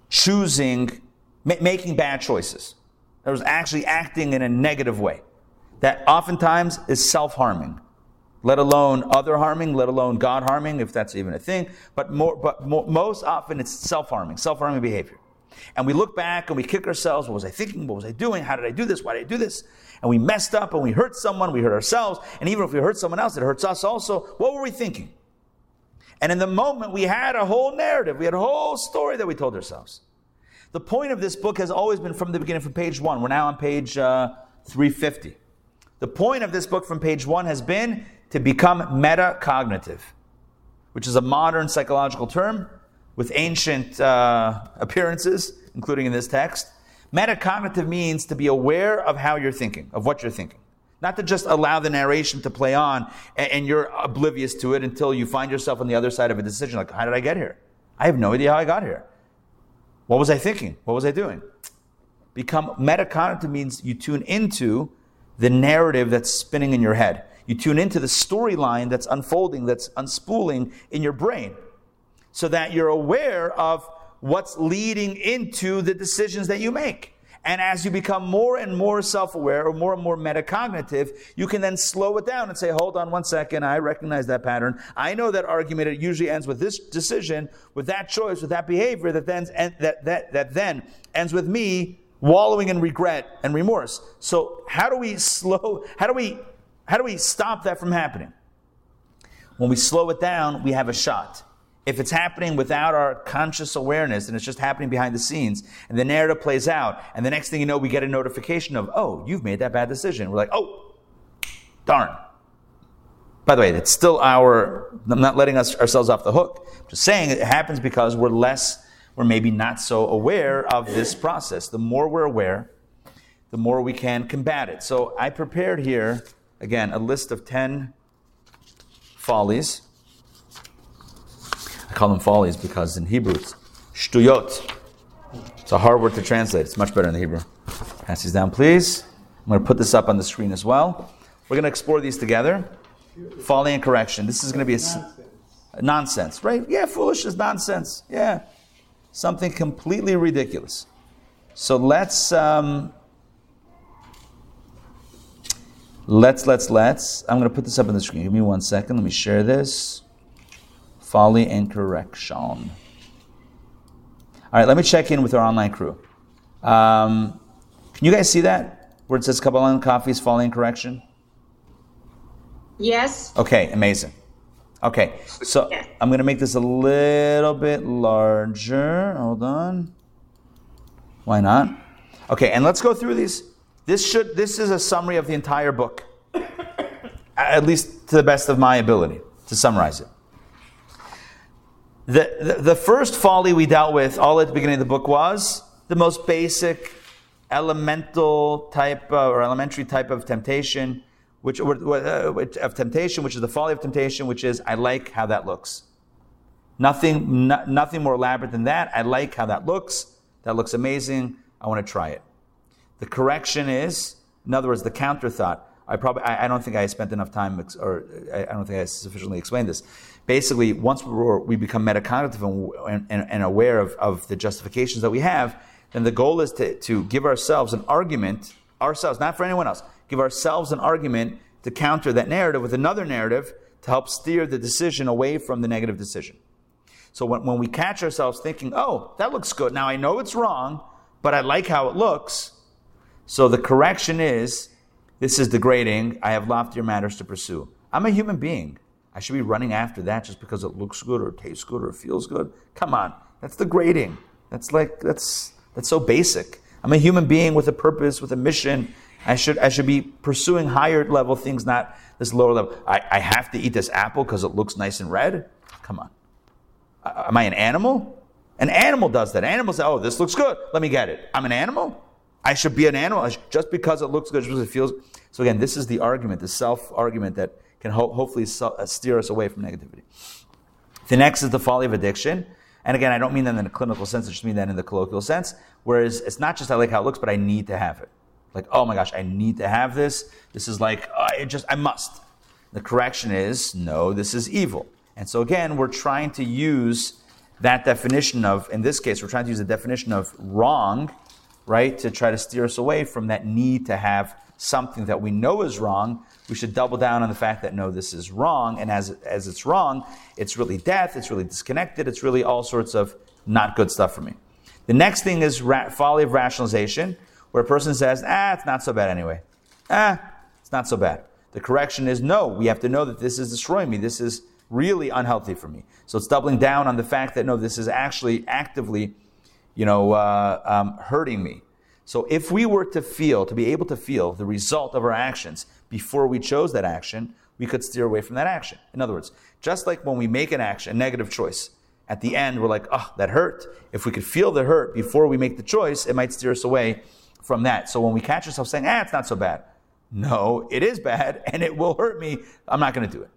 choosing, ma- making bad choices. That was actually acting in a negative way. That oftentimes is self harming let alone other harming, let alone God harming, if that's even a thing. But, more, but more, most often it's self harming, self harming behavior. And we look back and we kick ourselves. What was I thinking? What was I doing? How did I do this? Why did I do this? And we messed up and we hurt someone, we hurt ourselves. And even if we hurt someone else, it hurts us also. What were we thinking? And in the moment, we had a whole narrative, we had a whole story that we told ourselves. The point of this book has always been from the beginning, from page one. We're now on page uh, 350. The point of this book from page one has been to become metacognitive, which is a modern psychological term with ancient uh, appearances, including in this text. Metacognitive means to be aware of how you're thinking, of what you're thinking. Not to just allow the narration to play on and, and you're oblivious to it until you find yourself on the other side of a decision like, how did I get here? I have no idea how I got here. What was I thinking? What was I doing? Become metacognitive means you tune into the narrative that's spinning in your head. You tune into the storyline that's unfolding, that's unspooling in your brain, so that you're aware of what's leading into the decisions that you make. And as you become more and more self aware or more and more metacognitive, you can then slow it down and say, hold on one second, I recognize that pattern. I know that argument, it usually ends with this decision, with that choice, with that behavior that then, that, that, that then ends with me wallowing in regret and remorse. So, how do we slow, how do we how do we stop that from happening? When we slow it down, we have a shot. If it's happening without our conscious awareness and it's just happening behind the scenes and the narrative plays out and the next thing you know, we get a notification of, oh, you've made that bad decision. We're like, oh, darn. By the way, it's still our, I'm not letting us ourselves off the hook. I'm just saying it happens because we're less, we're maybe not so aware of this process. The more we're aware, the more we can combat it. So I prepared here Again, a list of 10 follies. Call them follies because in Hebrew it's shtuyot. It's a hard word to translate. It's much better in the Hebrew. Pass these down, please. I'm going to put this up on the screen as well. We're going to explore these together. Folly and correction. This is going to be a nonsense, a nonsense right? Yeah, foolish is nonsense. Yeah. Something completely ridiculous. So let's um, Let's, let's, let's. I'm going to put this up on the screen. Give me one second. Let me share this. Folly and correction. All right, let me check in with our online crew. Um, can you guys see that? Where it says Kabbalah and Coffee's Folly and Correction? Yes. Okay, amazing. Okay, so Yeah. I'm going to make this a little bit larger. Hold on. Why not? Okay, and let's go through these. This should this is a summary of the entire book. At least to the best of my ability to summarize it. The, the, the first folly we dealt with all at the beginning of the book was the most basic elemental type uh, or elementary type of temptation which, uh, which of temptation which is the folly of temptation which is i like how that looks. Nothing no, nothing more elaborate than that. I like how that looks. That looks amazing. I want to try it. The correction is in other words the counter thought i probably i, I don't think i spent enough time ex- or I, I don't think i sufficiently explained this basically once we're, we become metacognitive and, and, and aware of, of the justifications that we have then the goal is to, to give ourselves an argument, ourselves, not for anyone else, give ourselves an argument to counter that narrative with another narrative to help steer the decision away from the negative decision. So when, when we catch ourselves thinking, oh, that looks good. Now I know it's wrong, but I like how it looks. So the correction is this is degrading. I have loftier matters to pursue. I'm a human being. I should be running after that just because it looks good or tastes good or feels good. Come on. That's degrading. That's like, that's, that's so basic. I'm a human being with a purpose, with a mission. I should, I should be pursuing higher level things, not this lower level. I, I have to eat this apple because it looks nice and red. Come on. Uh, am I an animal? An animal does that. Animals say, oh, this looks good. Let me get it. I'm an animal? I should be an animal just because it looks good, just because it feels. So again, this is the argument, the self argument that can ho- hopefully so- uh, steer us away from negativity. The next is the folly of addiction. And again, I don't mean that in a clinical sense, I just mean that in the colloquial sense. Whereas it's not just I like how it looks, but I need to have it. Like, oh my gosh, I need to have this. This is like, oh, I just, I must. The correction is, no, this is evil. And so again, we're trying to use that definition of, in this case, we're trying to use the definition of wrong, right, to try to steer us away from that need to have something that we know is wrong. We should double down on the fact that no, this is wrong. And as, as it's wrong, it's really death, it's really disconnected, it's really all sorts of not good stuff for me. The next thing is ra- folly of rationalization, where a person says, ah, it's not so bad anyway. Ah, it's not so bad. The correction is no, we have to know that this is destroying me. This is really unhealthy for me. So it's doubling down on the fact that no, this is actually actively, you know, uh, um, hurting me. So if we were to feel, to be able to feel the result of our actions before we chose that action, we could steer away from that action. In other words, just like when we make an action, a negative choice, at the end we're like, oh, that hurt. If we could feel the hurt before we make the choice, it might steer us away from that. So when we catch ourselves saying, ah, it's not so bad. No, it is bad and it will hurt me. I'm not going to do it.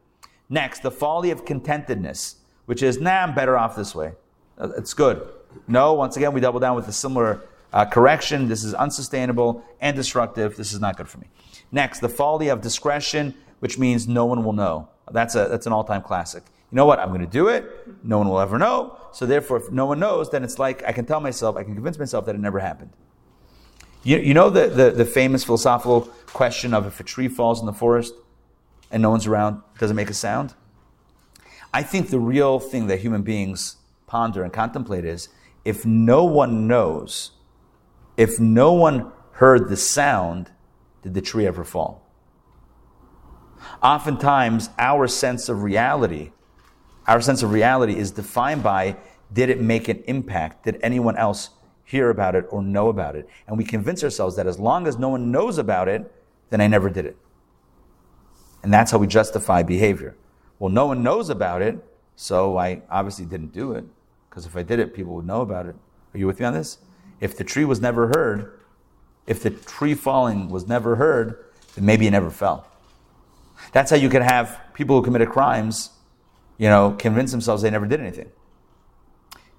Next, the folly of contentedness, which is, nah, I'm better off this way. Uh, It's good. No, once again, we double down with a similar uh, correction. This is unsustainable and destructive. This is not good for me. Next, the folly of discretion, which means no one will know. That's, a, that's an all time classic. You know what? I'm going to do it. No one will ever know. So, therefore, if no one knows, then it's like I can tell myself, I can convince myself that it never happened. You, you know the, the, the famous philosophical question of if a tree falls in the forest and no one's around, does it make a sound? I think the real thing that human beings ponder and contemplate is if no one knows, if no one heard the sound, did the tree ever fall? Oftentimes, our sense of reality, our sense of reality is defined by did it make an impact? Did anyone else hear about it or know about it? And we convince ourselves that as long as no one knows about it, then I never did it. And that's how we justify behavior. Well, no one knows about it, so I obviously didn't do it. Because if I did it, people would know about it. Are you with me on this? If the tree was never heard, if the tree falling was never heard, then maybe it never fell. That's how you can have people who committed crimes, you know, convince themselves they never did anything.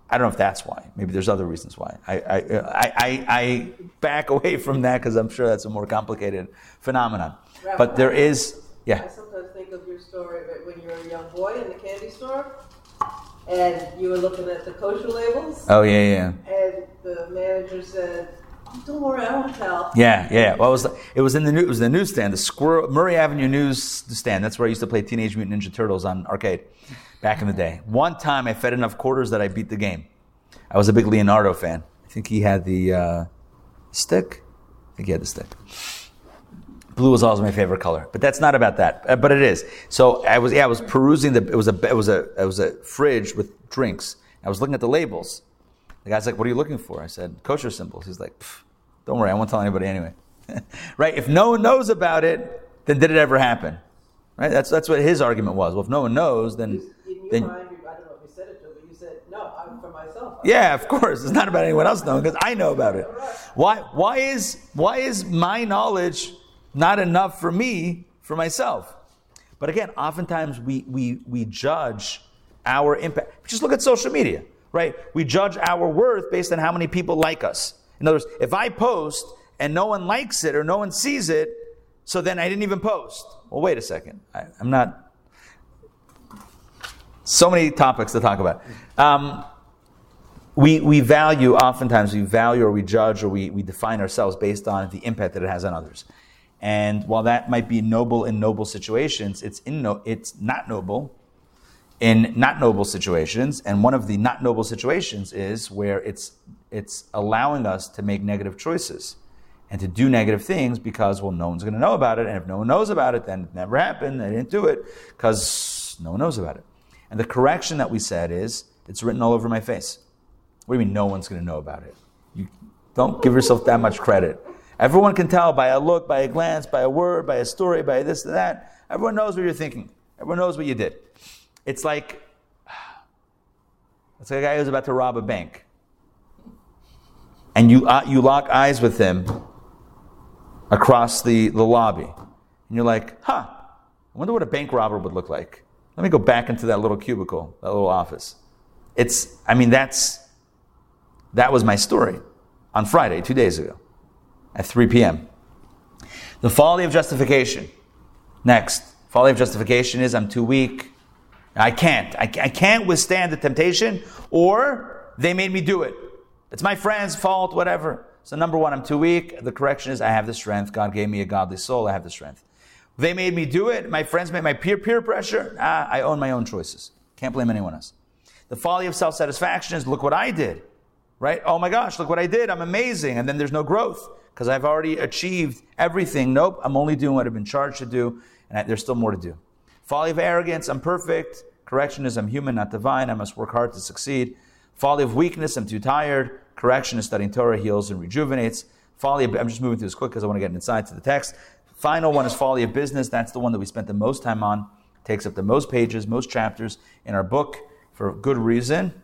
I don't know if that's why. Maybe there's other reasons why. I, I, I, I, back away from that because I'm sure that's a more complicated phenomenon. But there is, yeah. I sometimes think of your story of when you were a young boy in the candy store and you were looking at the kosher labels Oh, yeah, yeah. and the manager said, Don't worry, I won't tell. Yeah, yeah. Well, it was it was in the new, it was the newsstand, the Squirrel Murray Avenue newsstand. That's where I used to play Teenage Mutant Ninja Turtles on arcade back in the day. One time, I fed enough quarters that I beat the game. I was a big Leonardo fan. I think he had the uh, stick. I think he had the stick. Blue was always my favorite color, but that's not about that. Uh, But it is. So I was, yeah, I was perusing the. It was a, it was a, it was a fridge with drinks. I was looking at the labels. The guy's like, "What are you looking for?" I said, "Kosher symbols." He's like, "Don't worry, I won't tell anybody anyway." right? If no one knows about it, then did it ever happen? Right? That's that's what his argument was. Well, if no one knows, then In your then mind, I don't know if you said it but you said, no, I'm for myself. yeah, of course. It's not about anyone else knowing because I know about it. Why, why, is, why is my knowledge not enough for me, for myself? But again, oftentimes we, we, we judge our impact. Just look at social media, right? We judge our worth based on how many people like us. In other words, if I post and no one likes it or no one sees it, so then I didn't even post. Well, wait a second. I, I'm not. So many topics to talk about. Um, we, we value, oftentimes, we value or we judge or we, we define ourselves based on the impact that it has on others. And while that might be noble in noble situations, it's, in no, it's not noble in not noble situations. And one of the not noble situations is where it's, it's allowing us to make negative choices and to do negative things because, well, no one's going to know about it. And if no one knows about it, then it never happened. They didn't do it because no one knows about it. And the correction that we said is, it's written all over my face. What do you mean no one's going to know about it? You don't give yourself that much credit. Everyone can tell by a look, by a glance, by a word, by a story, by this and that. Everyone knows what you're thinking. Everyone knows what you did. It's like it's like a guy who's about to rob a bank, and you uh, you lock eyes with him across the, the lobby, and you're like, "Huh, I wonder what a bank robber would look like." Let me go back into that little cubicle, that little office. It's, I mean, that's that was my story on Friday, two days ago, at 3 p.m. The folly of justification. Next, folly of justification is I'm too weak. I can't. I, I can't withstand the temptation, or they made me do it. It's my friend's fault, whatever. So, number one, I'm too weak. The correction is I have the strength. God gave me a godly soul. I have the strength. They made me do it. My friends made my peer peer pressure. Ah, I own my own choices. Can't blame anyone else. The folly of self satisfaction is look what I did right? Oh my gosh, look what I did. I'm amazing. And then there's no growth because I've already achieved everything. Nope, I'm only doing what I've been charged to do, and I, there's still more to do. Folly of arrogance, I'm perfect. Correction is I'm human, not divine. I must work hard to succeed. Folly of weakness, I'm too tired. Correction is studying Torah heals and rejuvenates. Folly of, I'm just moving through this quick because I want to get inside to the text. Final one is folly of business. That's the one that we spent the most time on. Takes up the most pages, most chapters in our book for good reason.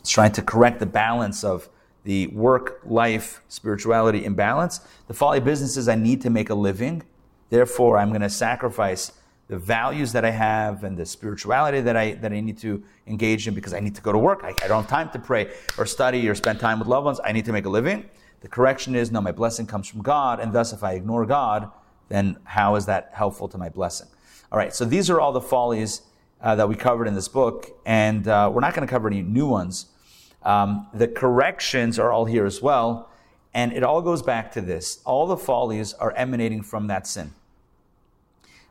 It's trying to correct the balance of the work life spirituality imbalance. The folly of business is I need to make a living. Therefore, I'm going to sacrifice the values that I have and the spirituality that I, that I need to engage in because I need to go to work. I, I don't have time to pray or study or spend time with loved ones. I need to make a living. The correction is no, my blessing comes from God, and thus if I ignore God, then how is that helpful to my blessing? All right, so these are all the follies uh, that we covered in this book, and uh, we're not going to cover any new ones. Um, the corrections are all here as well. And it all goes back to this. All the follies are emanating from that sin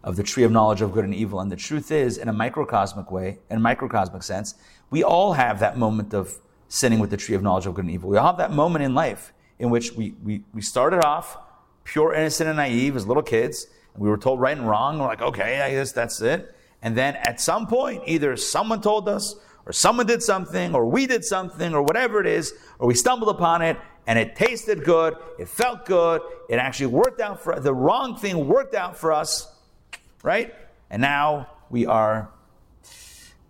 of the tree of knowledge of good and evil. And the truth is, in a microcosmic way, in a microcosmic sense, we all have that moment of sinning with the tree of knowledge of good and evil. We all have that moment in life in which we, we, we started off pure, innocent, and naive as little kids. And we were told right and wrong. We're like, okay, I guess that's it. And then at some point, either someone told us, or someone did something, or we did something, or whatever it is, or we stumbled upon it, and it tasted good, it felt good, it actually worked out for the wrong thing worked out for us, right? And now we are,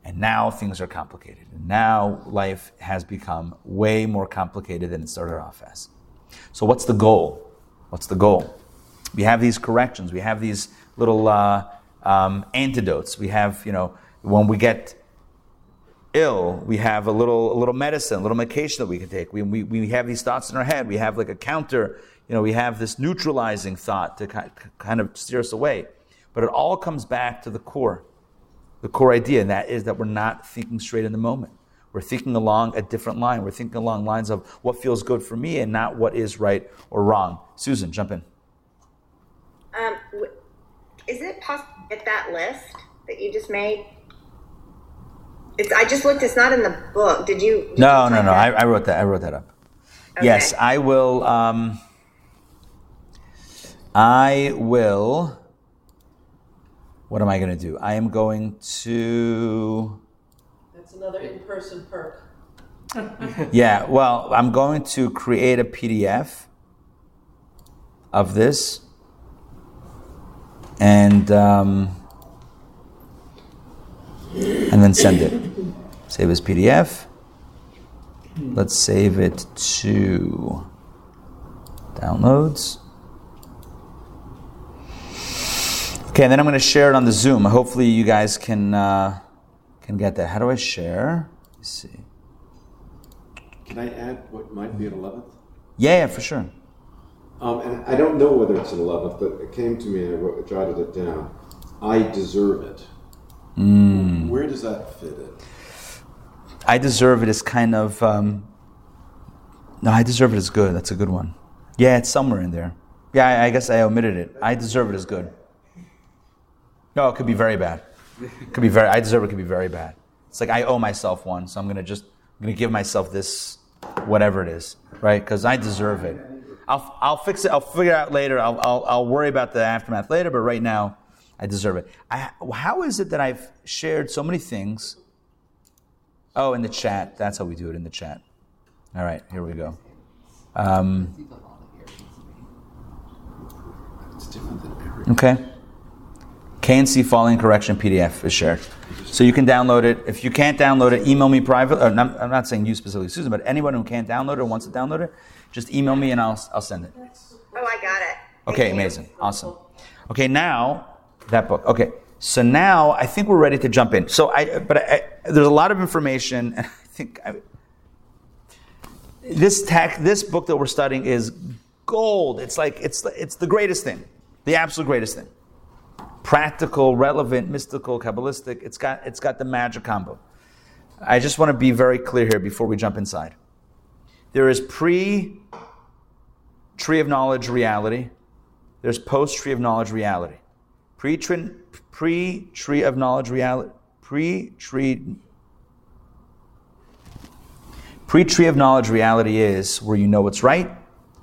and now things are complicated. And now life has become way more complicated than it started off as. So, what's the goal? What's the goal? We have these corrections, we have these little uh, um, antidotes. We have, you know, when we get ill, we have a little, a little medicine, a little medication that we can take. We, we, we have these thoughts in our head. We have like a counter, you know, we have this neutralizing thought to kind of steer us away. But it all comes back to the core, the core idea, and that is that we're not thinking straight in the moment. We're thinking along a different line. We're thinking along lines of what feels good for me and not what is right or wrong. Susan, jump in. Um, is it possible to get that list that you just made? It's. I just looked. It's not in the book. Did you? did No, you no, no. I. I wrote that. I wrote that up. Okay. Yes, I will. Um, I will. What am I going to do? I am going to. That's another in-person perk. Yeah, well, I'm going to create a PDF of this and um, and then send it. Save as PDF. Let's save it to downloads. Okay, and then I'm going to share it on the Zoom. Hopefully, you guys can uh, can get that. How do I share? Let's see. Can I add what might be an 11th? Yeah, yeah, for sure. Um, and I don't know whether it's an 11th, but it came to me and I wrote, jotted it down. I deserve it. Where does that fit in? I deserve it is kind of. Um, no, I deserve it is good. That's a good one. Yeah, it's somewhere in there. Yeah, I, I guess I omitted it. I deserve it. is good. No, it could be very bad. It could be very. I deserve it. Could be very bad. It's like I owe myself one, so I'm gonna just. I'm gonna give myself this, whatever it is, right? Because I deserve it. I'll I'll fix it. I'll figure it out later. I'll I'll, I'll worry about the aftermath later. But right now, I deserve it. I, how is it that I've shared so many things? Oh, in the chat. That's how we do it in the chat. All right, here we go. Um, It's different than every. okay. KNC following correction PDF is shared. So you can download it. If you can't download it, email me privately. Or not, I'm not saying you specifically, Susan, but anyone who can't download it or wants to download it, just email me and I'll, I'll send it. Oh, I got it. Okay, amazing. Awesome. Okay, now that book. Okay, so now I think we're ready to jump in. So I, but I, I, there's a lot of information, and I think I, this tech, this book that we're studying is gold. It's like it's it's the greatest thing, the absolute greatest thing. Practical, relevant, mystical, kabbalistic. It's got it's got the magic combo. I just want to be very clear here before we jump inside. There is pre tree of knowledge reality. There's post tree of knowledge reality. Pre tree of knowledge reality. Pre tree pre tree of knowledge reality is where you know what's right,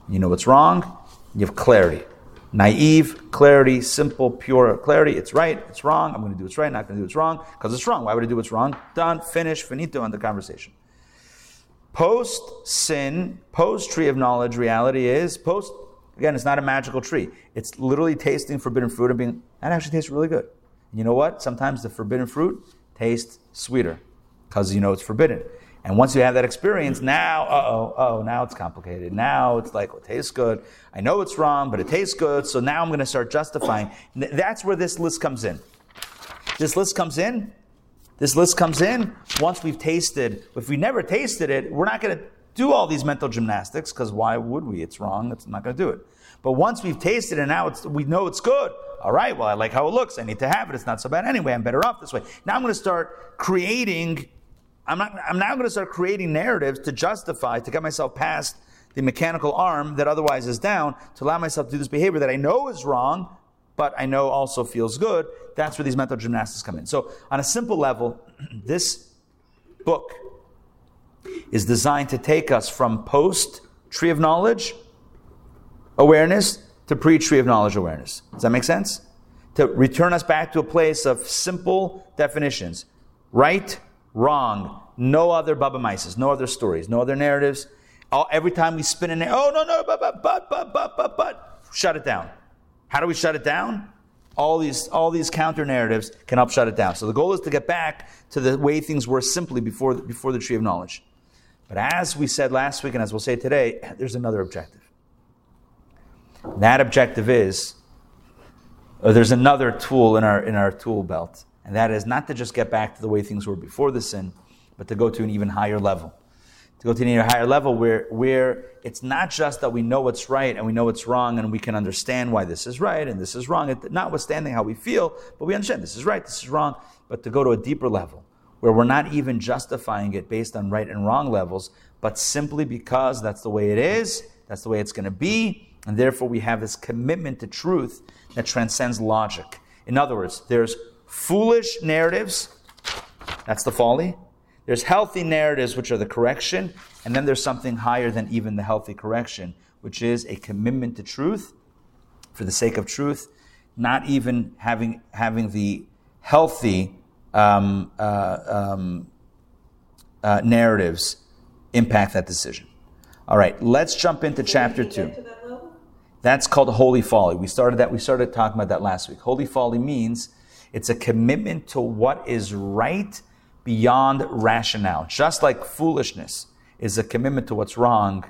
you know what's wrong, you have clarity. Naive, clarity, simple, pure clarity. It's right, it's wrong. I'm going to do what's right, not going to do what's wrong because it's wrong. Why would I do what's wrong? Done, finish, finito, end the conversation. Post sin, post tree of knowledge reality is post, again, it's not a magical tree. It's literally tasting forbidden fruit and being, that actually tastes really good. And you know what? Sometimes the forbidden fruit tastes sweeter because you know it's forbidden. And once you have that experience, now, uh oh, oh, now it's complicated. Now it's like, well, it tastes good. I know it's wrong, but it tastes good. So now I'm going to start justifying. That's where this list comes in. This list comes in. This list comes in once we've tasted. If we never tasted it, we're not going to do all these mental gymnastics because why would we? It's wrong. It's not going to do it. But once we've tasted it and now we know it's good. All right, well, I like how it looks. I need to have it. It's not so bad anyway. I'm better off this way. Now I'm going to start creating I'm, not, I'm now going to start creating narratives to justify, to get myself past the mechanical arm that otherwise is down, to allow myself to do this behavior that I know is wrong, but I know also feels good. That's where these mental gymnastics come in. So, on a simple level, this book is designed to take us from post tree of knowledge awareness to pre tree of knowledge awareness. Does that make sense? To return us back to a place of simple definitions right, wrong, no other bubbe meises, no other stories, no other narratives. All, every time we spin in it, oh, no, no, but, but, but, but, but, but, but, shut it down. How do we shut it down? All these, all these counter narratives can help shut it down. So the goal is to get back to the way things were simply before, before the tree of knowledge. But as we said last week, and as we'll say today, there's another objective. That objective is, there's another tool in our, in our tool belt, and that is not to just get back to the way things were before the sin, but to go to an even higher level. To go to an even higher level where, where it's not just that we know what's right and we know what's wrong and we can understand why this is right and this is wrong, notwithstanding how we feel, but we understand this is right, this is wrong, but to go to a deeper level where we're not even justifying it based on right and wrong levels, but simply because that's the way it is, that's the way it's going to be, and therefore we have this commitment to truth that transcends logic. In other words, there's foolish narratives, that's the folly. There's healthy narratives, which are the correction, and then there's something higher than even the healthy correction, which is a commitment to truth for the sake of truth, not even having having the healthy um, uh, um, uh, narratives impact that decision. All right, let's jump into chapter two. that? That's called holy folly. We started that. We started talking about that last week. Holy folly means it's a commitment to what is right beyond rationale. Just like foolishness is a commitment to what's wrong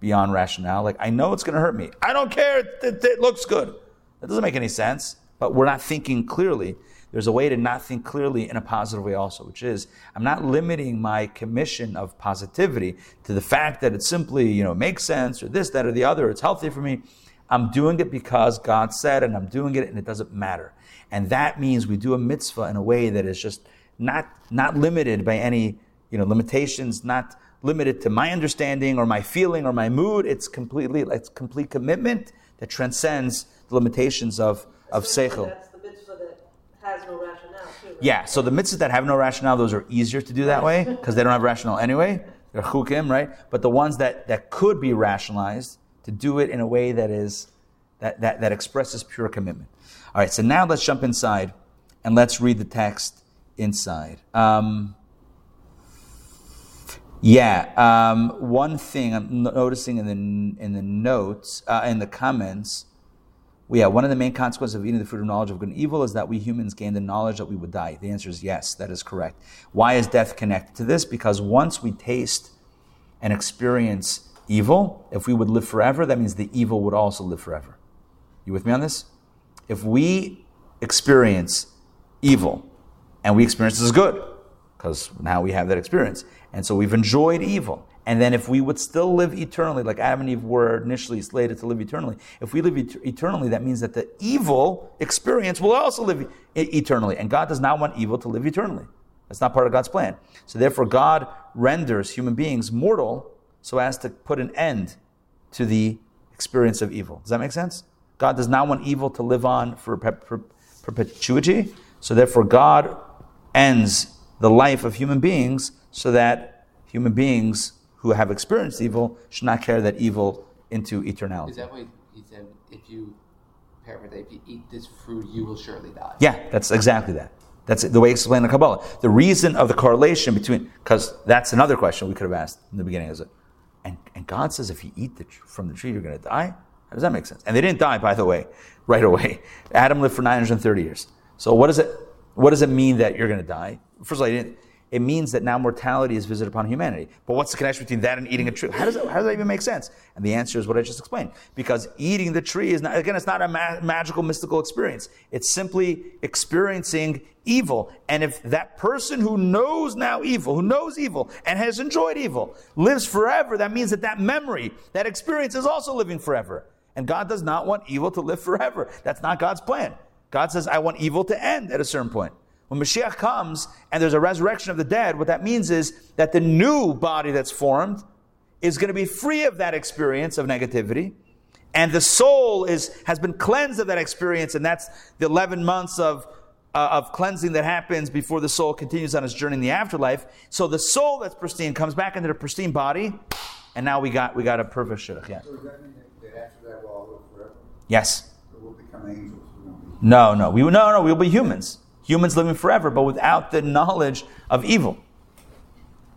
beyond rationale. Like I know it's going to hurt me. I don't care. It, it- it looks good. That doesn't make any sense. But we're not thinking clearly. There's a way to not think clearly in a positive way also, which is I'm not limiting my commission of positivity to the fact that it simply, you know, makes sense or this, that, or the other. It's healthy for me. I'm doing it because God said, and I'm doing it, and it doesn't matter. And that means we do a mitzvah in a way that is just not not limited by any you know limitations, not limited to my understanding or my feeling or my mood. It's completely it's complete commitment that transcends the limitations of of seichel. That's the mitzvah that has no rationale, too. right? Yeah, so the mitzvahs that have no rationale, those are easier to do that way because they don't have rationale anyway. They're chukim, right? But the ones that, that could be rationalized, to do it in a way that is that, that, that expresses pure commitment. All right, so now let's jump inside and let's read the text inside. Um, yeah, um, one thing I'm noticing in the in the notes uh, in the comments. Well, yeah, one of the main consequences of eating the fruit of knowledge of good and evil is that we humans gain the knowledge that we would die. The answer is yes, that is correct. Why is death connected to this? Because once we taste and experience evil, if we would live forever, that means the evil would also live forever. You with me on this? If we experience evil and we experience this good, because now we have that experience, and so we've enjoyed evil. And then if we would still live eternally, like Adam and Eve were initially slated to live eternally, if we live et- eternally, that means that the evil experience will also live e- eternally. And God does not want evil to live eternally. That's not part of God's plan. So therefore, God renders human beings mortal so as to put an end to the experience of evil. Does that make sense? God does not want evil to live on for per- per- perpetuity. So therefore, God ends the life of human beings so that human beings who have experienced evil should not carry that evil into eternality. Is that why he said, if you, paraphrase, if you eat this fruit, you will surely die? Yeah, that's exactly that. That's the way it's explained in the Kabbalah. The reason of the correlation between, because that's another question we could have asked in the beginning, is it? And, and God says if you eat the, from the tree, you're going to die? How does that make sense? And they didn't die, by the way, right away. Adam lived for 930 years. So what does it, what does it mean that you're going to die? First of all, he didn't, it means that now mortality is visited upon humanity. But what's the connection between that and eating a tree? How does that, how does that even make sense? And the answer is what I just explained. Because eating the tree is not, again, it's not a ma- magical, mystical experience. It's simply experiencing evil. And if that person who knows now evil, who knows evil and has enjoyed evil, lives forever, that means that that memory, that experience is also living forever. And God does not want evil to live forever. That's not God's plan. God says, I want evil to end at a certain point. When Mashiach comes and there's a resurrection of the dead, what that means is that the new body that's formed is going to be free of that experience of negativity. And the soul is, has been cleansed of that experience, and that's the 11 months of, uh, of cleansing that happens before the soul continues on its journey in the afterlife. So the soul that's pristine comes back into the pristine body, and now we got, we got a perfect shidduch. Yeah. So does that mean that, that after that we'll all live forever? Yes. Or we'll become angels? We won't be- No, no. We, no, no. We'll be humans. Humans living forever, but without the knowledge of evil.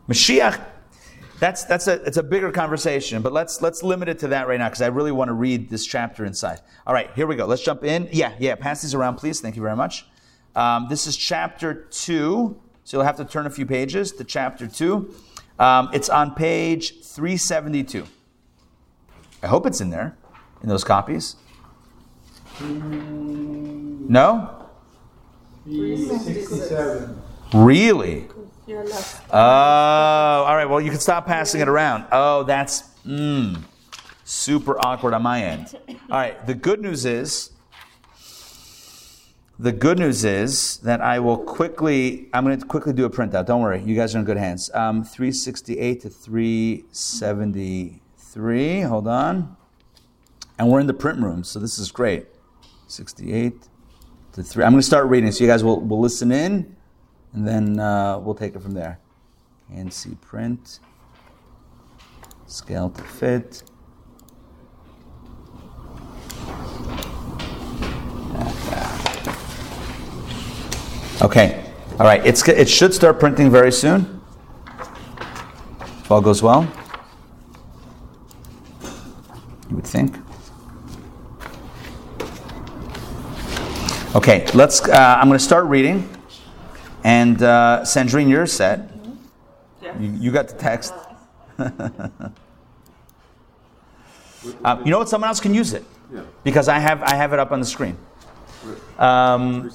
Mashiach, that's, that's a, it's a bigger conversation, but let's, let's limit it to that right now because I really want to read this chapter inside. All right, here we go. Let's jump in. Yeah, yeah. Pass these around, please. Thank you very much. Um, this is chapter 2, so you'll have to turn a few pages to chapter 2. Um, it's on page 372. I hope it's in there, in those copies. No? 67. Really? Oh, all right. Well, you can stop passing it around. Oh, that's mm, super awkward on my end. All right. The good news is The good news is that I will quickly, I'm going to quickly do a printout. Don't worry, you guys are in good hands. Um, 368 to 373. Hold on. And we're in the print room, so this is great. 68 to 3. I'm going to start reading, so you guys will, will listen in, and then uh, we'll take it from there. And see print. Scale to fit. Okay. All right. It's, it should start printing very soon. If all goes well. You would think. Okay. Let's. Uh, I'm going to start reading. And uh, Sandrine, you're set. You, you got the text. Um, you know what? Someone else can use it Yeah. because I have I have it up on the screen. Um,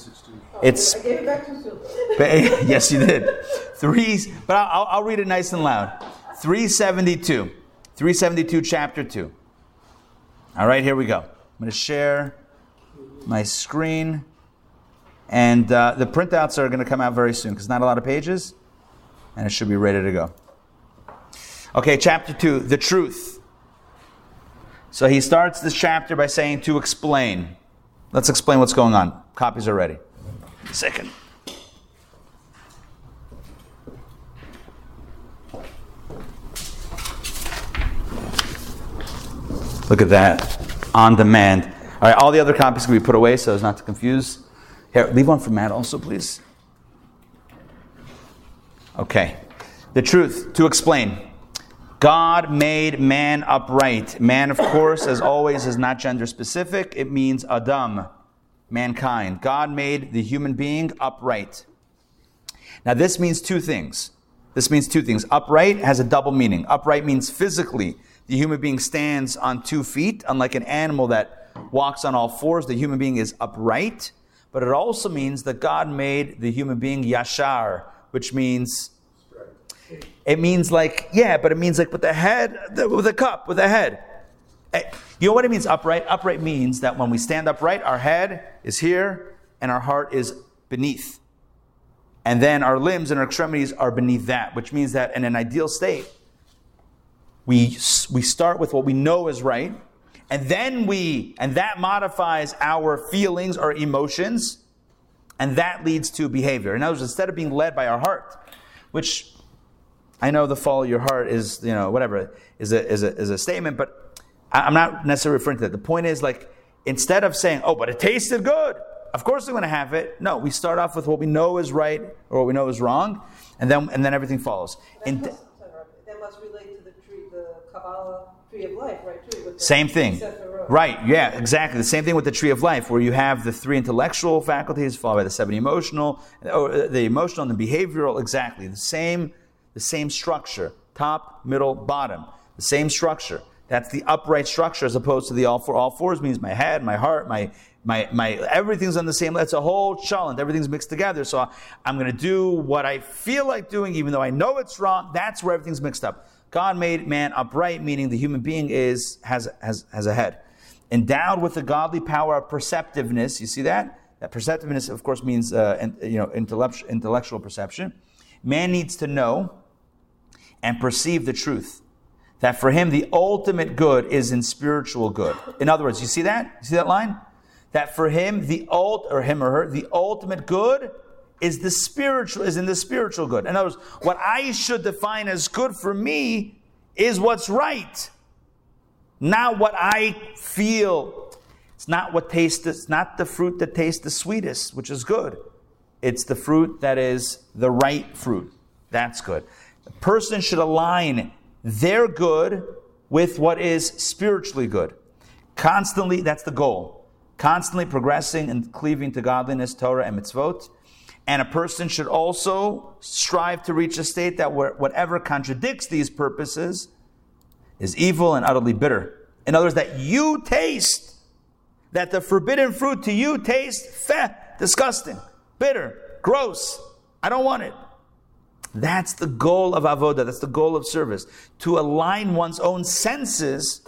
it's I gave it back too yes, you did. Three, but I'll, I'll read it nice and loud. 372. 372, chapter 2. All right, here we go. I'm going to share my screen. And uh, the printouts are going to come out very soon because not a lot of pages. And it should be ready to go. Okay, chapter 2, the truth. So he starts this chapter by saying to explain. Let's explain what's going on. Copies are ready. Second. Look at that. On demand. All right, all the other copies can be put away so as not to confuse. Here, leave one for Matt also, please. Okay. The truth to explain. God made man upright. Man, of course, as always, is not gender specific. It means Adam, mankind. God made the human being upright. Now, this means two things. This means two things. Upright has a double meaning. Upright means physically, the human being stands on two feet, unlike an animal that walks on all fours. The human being is upright. But it also means that God made the human being yashar, which means it means like, yeah, but it means like with the head, with a cup, with a head. Eh, You know what it means upright? Upright means that when we stand upright, our head is here and our heart is beneath. And then our limbs and our extremities are beneath that, which means that in an ideal state, we, we start with what we know is right, and then we, and that modifies our feelings, our emotions, and that leads to behavior. In other words, instead of being led by our heart, which I know the follow your heart is, you know, whatever, is a, is a, is a statement, but I'm not necessarily referring to that. The point is, like, instead of saying, oh, but it tasted good, of course we're going to have it. No, we start off with what we know is right or what we know is wrong, and then, and then everything follows. That In, must, that must relate to the tree, the Kabbalah tree of life, right? The Same thing. Right, yeah, exactly. The same thing with the tree of life, where you have the three intellectual faculties followed by the seven emotional, or uh, the emotional and the behavioral, exactly. The same, the same structure. Top, middle, bottom. The same structure. That's the upright structure as opposed to the all four. All fours means my head, my heart, my my my everything's on the same. That's a whole cholent. Everything's mixed together. So I'm going to do what I feel like doing, even though I know it's wrong. That's where everything's mixed up. God made man upright, meaning the human being is has has has a head, endowed with the godly power of perceptiveness. You see that? That perceptiveness, of course, means uh, you know intellect- intellectual perception. Man needs to know and perceive the truth. That for him, the ultimate good is in spiritual good. In other words, you see that? You see that line? That for him, the ult or him or her, the ultimate good is the spiritual is in the spiritual good. In other words, what I should define as good for me is what's right, not what I feel. It's not what tastes. It's not the fruit that tastes the sweetest, which is good. It's the fruit that is the right fruit. That's good. A person should align their good with what is spiritually good. Constantly, that's the goal. Constantly progressing and cleaving to godliness, Torah, and mitzvot. And a person should also strive to reach a state that whatever contradicts these purposes is evil and utterly bitter. In other words, that you taste, that the forbidden fruit to you tastes feh, disgusting, bitter, gross. I don't want it. That's the goal of avoda. That's the goal of service. To align one's own senses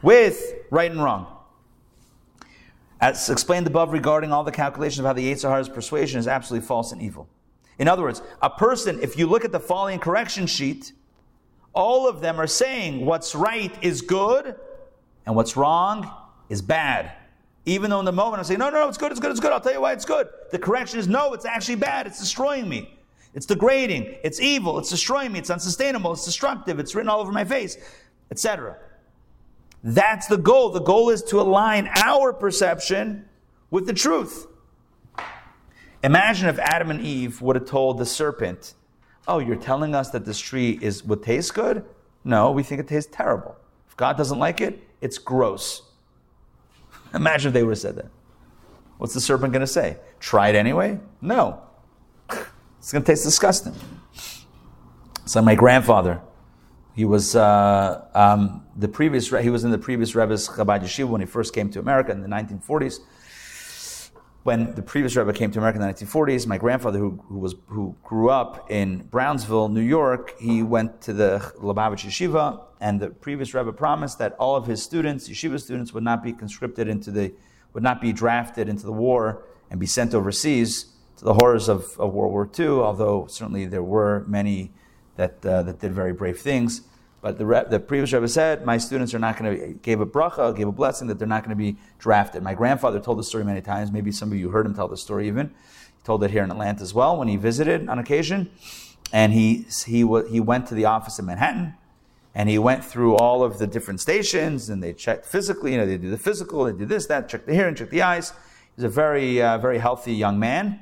with right and wrong. As explained above regarding all the calculations of how the Yetzer Hara's persuasion is absolutely false and evil. In other words, a person, if you look at the following correction sheet, all of them are saying what's right is good and what's wrong is bad. Even though in the moment I'm saying, no, no, no, it's good, it's good, it's good, I'll tell you why it's good. The correction is, no, it's actually bad, it's destroying me. It's degrading, it's evil, it's destroying me, it's unsustainable, it's destructive, it's written all over my face, etc. That's the goal. The goal is to align our perception with the truth. Imagine if Adam and Eve would have told the serpent, Oh, you're telling us that this tree is would taste good? No, we think it tastes terrible. If God doesn't like it, it's gross. Imagine if they would have said that. What's the serpent going to say? Try it anyway? No. It's going to taste disgusting. It's like my grandfather. He was uh, um, the previous. He was in the previous Rebbe's Chabad Yeshiva when he first came to America in the 1940s when the previous Rebbe came to America in the 1940s, my grandfather, who, who, was, who grew up in Brownsville, New York, he went to the Lubavitch Yeshiva, and the previous Rebbe promised that all of his students, yeshiva students, would not be conscripted into the, would not be drafted into the war and be sent overseas to the horrors of, of World War II, although certainly there were many that, uh, that did very brave things. But the, the previous Rebbe said, my students are not going to, gave a bracha, gave a blessing that they're not going to be drafted. My grandfather told the story many times. Maybe some of you heard him tell the story even. He told it here in Atlanta as well when he visited on occasion. And he, he, he went to the office in Manhattan and he went through all of the different stations and they checked physically, you know, they do the physical, they do this, that, check the hearing, check the eyes. He's a very, uh, very healthy young man.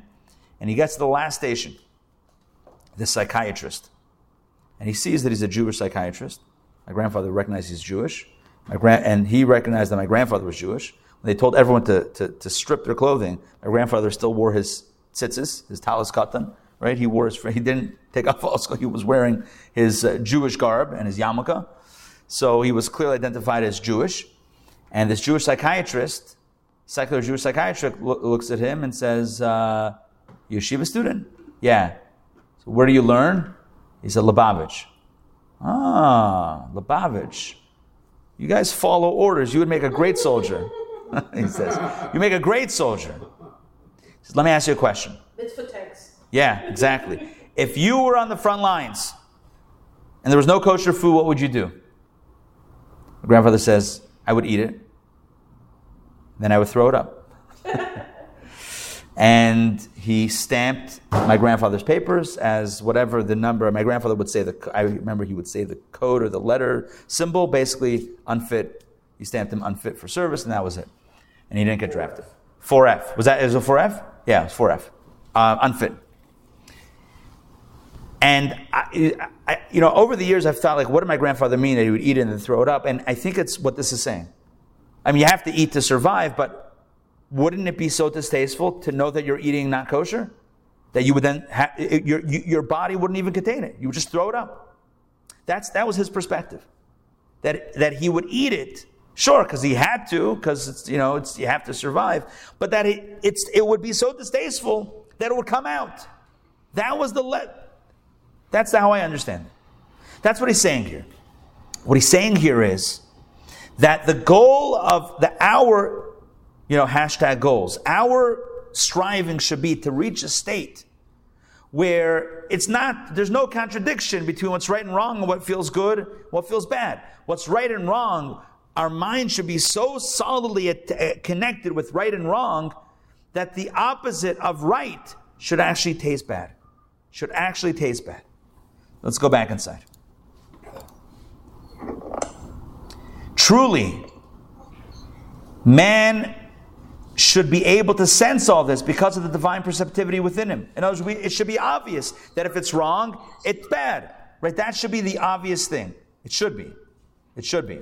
And he gets to the last station, the psychiatrist and he sees that he's a Jewish psychiatrist. My grandfather recognized he's Jewish, my and he recognized that my grandfather was Jewish. When they told everyone to, to, to strip their clothing, my grandfather still wore his tzitzis, his talis katan, right? He wore his, he didn't take off all, he was wearing his uh, Jewish garb and his yarmulke. So he was clearly identified as Jewish. And this Jewish psychiatrist, secular Jewish psychiatrist, lo- looks at him and says, uh, Yeshiva student? Yeah. So where do you learn? He said, Lubavitch. Ah, Lubavitch. You guys follow orders. You would make a great soldier. he says, You make a great soldier. He says, Let me ask you a question. It's for tanks. Yeah, exactly. If you were on the front lines and there was no kosher food, what would you do? My grandfather says, I would eat it. Then I would throw it up. and he stamped my grandfather's papers as whatever the number. My grandfather would say the. I remember he would say the code or the letter symbol, basically unfit. He stamped him unfit for service, and that was it. And he didn't get drafted. 4F was that? Is it 4F? Yeah, it's 4F. Uh, unfit. And I, I, you know, over the years, I've thought like, what did my grandfather mean that he would eat it and then throw it up? And I think it's what this is saying. I mean, you have to eat to survive, but wouldn't it be so distasteful to know that you're eating not kosher? That you would then, ha- your, your body wouldn't even contain it. You would just throw it up. That's, that was his perspective. That, that he would eat it, sure, because he had to, because it's, you know, it's, you have to survive, but that it, it's, it would be so distasteful that it would come out. That was the let. That's how I understand it. That's what he's saying here. What he's saying here is that the goal of the hour you know, hashtag goals. Our striving should be to reach a state where it's not, there's no contradiction between what's right and wrong and what feels good, what feels bad. What's right and wrong, our mind should be so solidly connected with right and wrong that the opposite of right should actually taste bad. Should actually taste bad. Let's go back inside. Truly, man should be able to sense all this because of the divine perceptivity within him. In other words, it should be obvious that if it's wrong, it's bad. Right? That should be the obvious thing. It should be. It should be.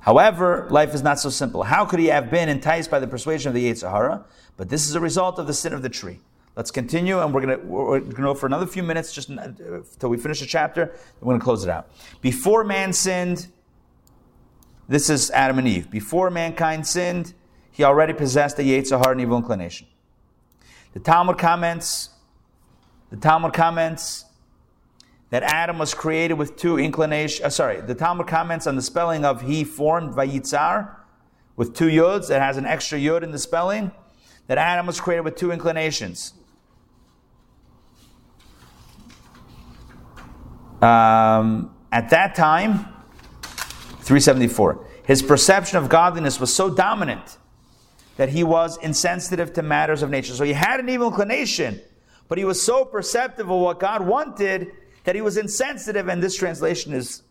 However, life is not so simple. How could he have been enticed by the persuasion of the Yetzer Hara? But this is a result of the sin of the tree. Let's continue, and we're going to we're to go for another few minutes, just uh, until we finish the chapter. We're going to close it out. Before man sinned, this is Adam and Eve. Before mankind sinned, he already possessed the Yetzer Hara and evil inclination. The Talmud comments, the Talmud comments that Adam was created with two inclinations. Uh, sorry, the Talmud comments on the spelling of he formed Vayitzar with two yods. It has an extra yod in the spelling. That Adam was created with two inclinations. Um, at that time, 374, his perception of godliness was so dominant that he was insensitive to matters of nature. So he had an evil inclination, but he was so perceptive of what God wanted that he was insensitive, and this translation is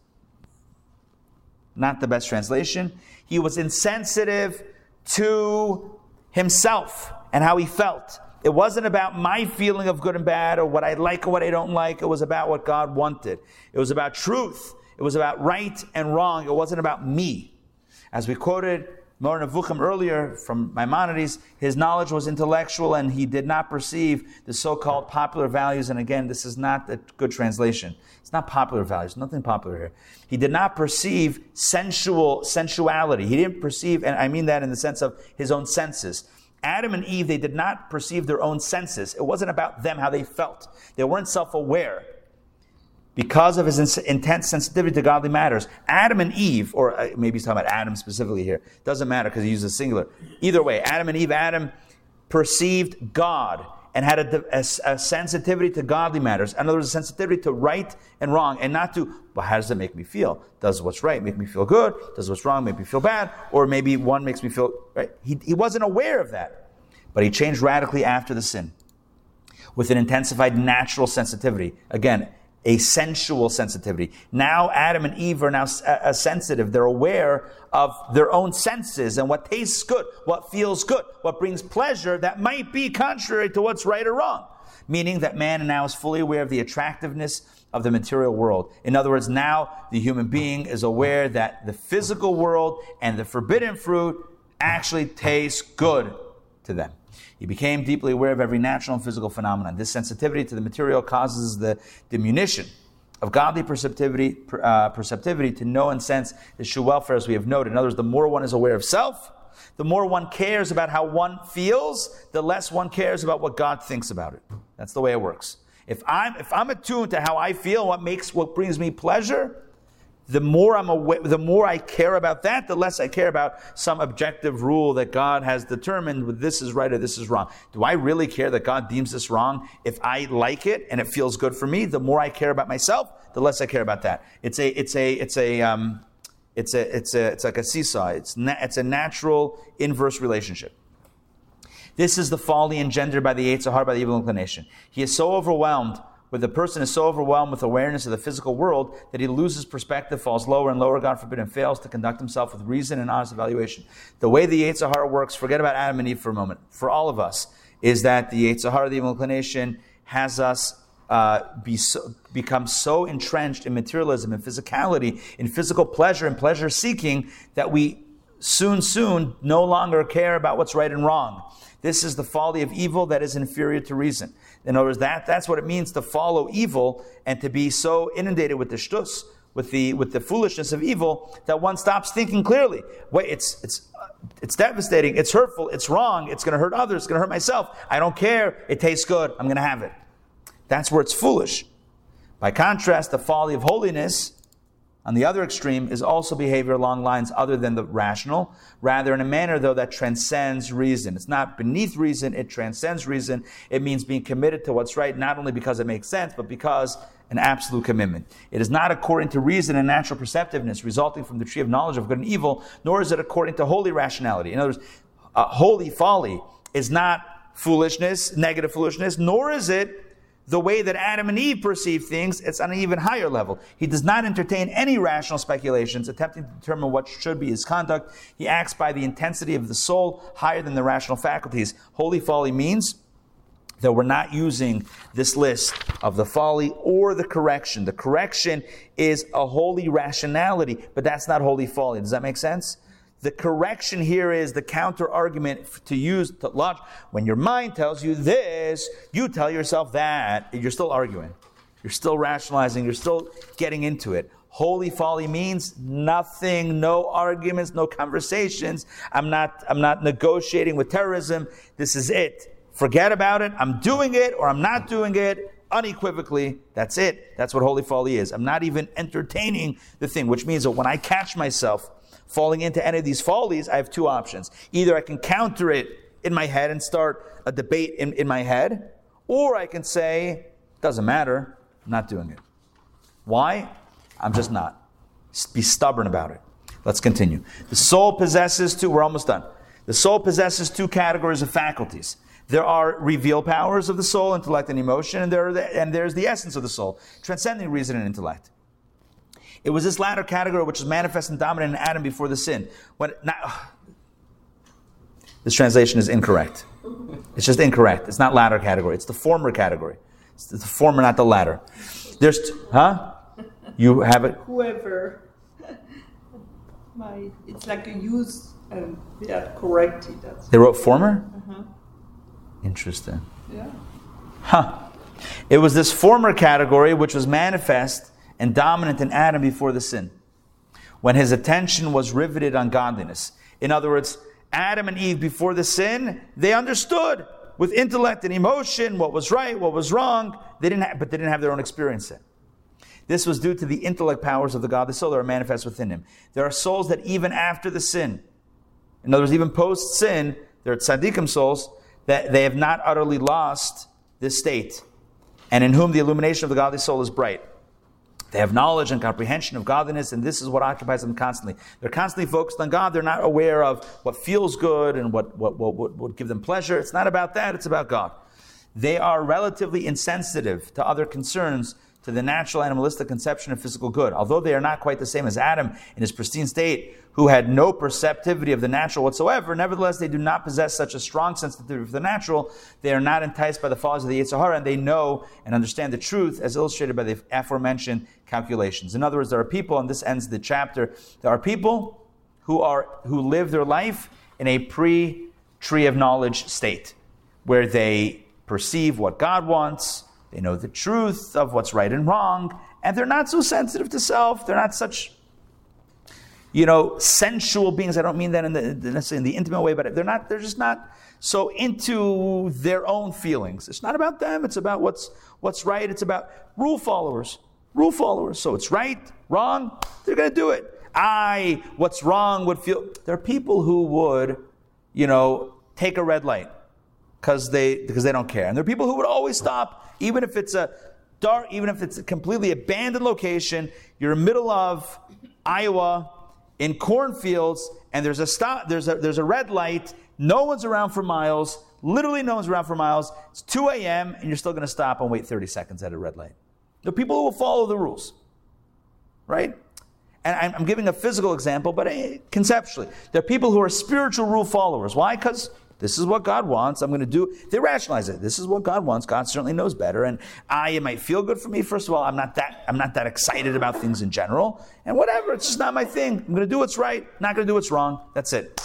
not the best translation. He was insensitive to himself and how he felt. It wasn't about my feeling of good and bad or what I like or what I don't like. It was about what God wanted. It was about truth. It was about right and wrong. It wasn't about me. As we quoted Moreh Nevuchim earlier from Maimonides, his knowledge was intellectual and he did not perceive the so-called popular values. And again, this is not a good translation. It's not popular values, nothing popular here. He did not perceive sensual sensuality. He didn't perceive, and I mean that in the sense of his own senses. Adam and Eve, they did not perceive their own senses. It wasn't about them, how they felt. They weren't self aware because of his intense sensitivity to godly matters. Adam and Eve, or uh, maybe he's talking about Adam specifically here, doesn't matter because he uses singular. Either way, Adam and Eve, Adam perceived God and had a, a, a, sensitivity to godly matters. In other words, a sensitivity to right and wrong, and not to, well, how does it make me feel? Does what's right make me feel good? Does what's wrong make me feel bad? Or maybe one makes me feel, right? He, he wasn't aware of that. But he changed radically after the sin with an intensified natural sensitivity. Again, a sensual sensitivity. Now Adam and Eve are now uh, sensitive. They're aware of their own senses and what tastes good, what feels good, what brings pleasure that might be contrary to what's right or wrong. Meaning that man now is fully aware of the attractiveness of the material world. In other words, now the human being is aware that the physical world and the forbidden fruit actually taste good to them. He became deeply aware of every natural and physical phenomenon. This sensitivity to the material causes the diminution of godly perceptivity, uh, perceptivity to know and sense the true welfare, as we have noted. In other words, the more one is aware of self, the more one cares about how one feels, the less one cares about what God thinks about it. That's the way it works. If I'm, if I'm attuned to how I feel, what makes, what brings me pleasure, the more I'm aware, the more I care about that, the less I care about some objective rule that God has determined this is right or this is wrong. Do I really care that God deems this wrong? If I like it and it feels good for me, the more I care about myself, the less I care about that. It's a, it's a, it's a, um, it's a, it's a, it's like a seesaw. It's, na- it's a natural inverse relationship. This is the folly engendered by the Yetzer Hara, by the evil inclination. He is so overwhelmed where the person is so overwhelmed with awareness of the physical world that he loses perspective, falls lower and lower, God forbid, and fails to conduct himself with reason and honest evaluation. The way the Yetzer Hara works, forget about Adam and Eve for a moment, for all of us, is that the Yetzer Hara, the evil inclination, has us uh, be so, become so entrenched in materialism and physicality, in physical pleasure and pleasure seeking, that we soon, soon no longer care about what's right and wrong. This is the folly of evil that is inferior to reason. In other words, that, that's what it means to follow evil and to be so inundated with the shtus, with the, with the foolishness of evil, that one stops thinking clearly. Wait, it's, it's, it's devastating, it's hurtful, it's wrong, it's going to hurt others, it's going to hurt myself. I don't care, it tastes good, I'm going to have it. That's where it's foolish. By contrast, the folly of holiness on the other extreme is also behavior along lines other than the rational, rather in a manner, though, that transcends reason. It's not beneath reason, it transcends reason. It means being committed to what's right, not only because it makes sense, but because an absolute commitment. It is not according to reason and natural perceptiveness resulting from the tree of knowledge of good and evil, nor is it according to holy rationality. In other words, uh, holy folly is not foolishness, negative foolishness, nor is it the way that Adam and Eve perceive things, it's on an even higher level. He does not entertain any rational speculations, attempting to determine what should be his conduct. He acts by the intensity of the soul higher than the rational faculties. Holy folly means that we're not using this list of the folly or the correction. The correction is a holy rationality, but that's not holy folly. Does that make sense? The correction here is the counter argument to use to logic. When your mind tells you this, you tell yourself that. You're still arguing. You're still rationalizing. You're still getting into it. Holy folly means nothing, no arguments, no conversations. I'm not, I'm not negotiating with terrorism. This is it. Forget about it. I'm doing it or I'm not doing it unequivocally. That's it. That's what holy folly is. I'm not even entertaining the thing, which means that when I catch myself falling into any of these follies, I have two options. Either I can counter it in my head and start a debate in, in my head, or I can say, doesn't matter, I'm not doing it. Why? I'm just not. Be stubborn about it. Let's continue. The soul possesses two, we're almost done. The soul possesses two categories of faculties. There are revealed powers of the soul, intellect, and emotion, and, there the, and there's the essence of the soul, transcending reason and intellect. It was this latter category which was manifest and dominant in Adam before the sin. When now, this translation is incorrect. It's just incorrect. It's not latter category. It's the former category. It's the former, not the latter. There's, huh? You have it. Whoever. My, it's like a use and yeah, corrected. That's They wrote former. Uh-huh. Interesting. yeah. Huh. It was this former category which was manifest and dominant in Adam before the sin, when his attention was riveted on godliness. In other words, Adam and Eve before the sin, they understood with intellect and emotion what was right, what was wrong. They didn't, have, but they didn't have their own experience yet. This was due to the intellect powers of the godly soul that are manifest within him. There are souls that even after the sin, in other words, even post sin, there are tzaddikim souls that they have not utterly lost this state, and in whom the illumination of the godly soul is bright. They have knowledge and comprehension of godliness, and this is what occupies them constantly. They're constantly focused on God. They're not aware of what feels good and what, what, what, what would give them pleasure. It's not about that, it's about God. They are relatively insensitive to other concerns, to the natural animalistic conception of physical good. Although they are not quite the same as Adam in his pristine state, who had no perceptivity of the natural whatsoever, nevertheless, they do not possess such a strong sensitivity for the natural. They are not enticed by the follies of the Yetzer Hara, and they know and understand the truth as illustrated by the aforementioned calculations. In other words, there are people, and this ends the chapter, there are people who, are, who live their life in a pre tree of knowledge state, where they perceive what God wants, they know the truth of what's right and wrong, and they're not so sensitive to self. They're not such, you know, sensual beings. I don't mean that in the necessarily in the intimate way, but they're not. They're just not so into their own feelings. It's not about them. It's about what's what's right. It's about rule followers. Rule followers. So it's right, wrong. They're going to do it. I, what's wrong would feel. There are people who would, you know, take a red light because they because they don't care. And there are people who would always stop, even if it's a dark, even if it's a completely abandoned location. You're in the middle of Iowa in cornfields, and there's a stop. There's a there's a red light. No one's around for miles. Literally, no one's around for miles. It's 2 a.m. and you're still going to stop and wait 30 seconds at a red light. There are people who will follow the rules, right? And I'm I'm giving a physical example, but eh, conceptually, there are people who are spiritual rule followers. Why? Because this is what God wants. I'm going to do. They rationalize it. This is what God wants. God certainly knows better. And I, it might feel good for me. First of all, I'm not that. I'm not that excited about things in general. And whatever, it's just not my thing. I'm going to do what's right. Not going to do what's wrong. That's it.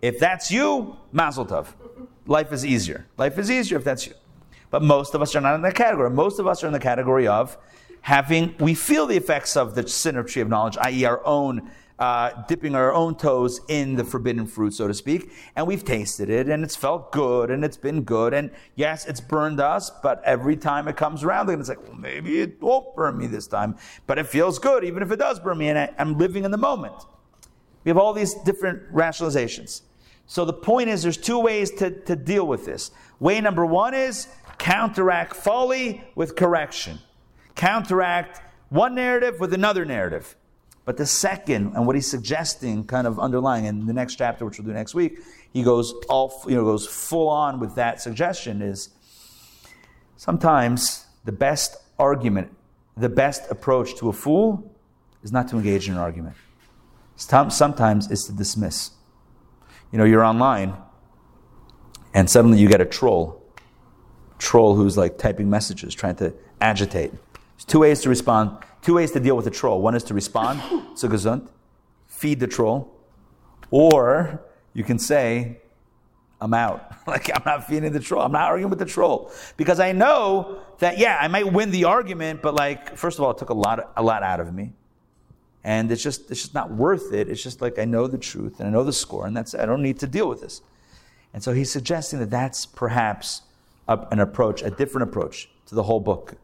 If that's you, Mazel Tov. Life is easier. Life is easier if that's you. But most of us are not in that category. Most of us are in the category of having, we feel the effects of the sin of tree of knowledge, i.e., our own, uh, dipping our own toes in the forbidden fruit, so to speak, and we've tasted it, and it's felt good, and it's been good, and yes, it's burned us, but every time it comes around, then it's like, well, maybe it won't burn me this time, but it feels good, even if it does burn me, and I, I'm living in the moment. We have all these different rationalizations. So the point is, there's two ways to, to deal with this. Way number one is counteract folly with correction. Counteract one narrative with another narrative. But the second, and what he's suggesting, kind of underlying in the next chapter, which we'll do next week, he goes all you know goes full on with that suggestion is sometimes the best argument, the best approach to a fool is not to engage in an argument. Sometimes it's to dismiss. You know, you're online, and suddenly you get a troll, troll who's like typing messages, trying to agitate. There's two ways to respond, two ways to deal with a troll. One is to respond, so gesund, feed the troll, or you can say, I'm out. like, I'm not feeding the troll. I'm not arguing with the troll. Because I know that, yeah, I might win the argument, but like, first of all, it took a lot, a lot out of me. And it's just, it's just not worth it. It's just like, I know the truth and I know the score, and that's, I don't need to deal with this. And so he's suggesting that that's perhaps a, an approach, a different approach to the whole book.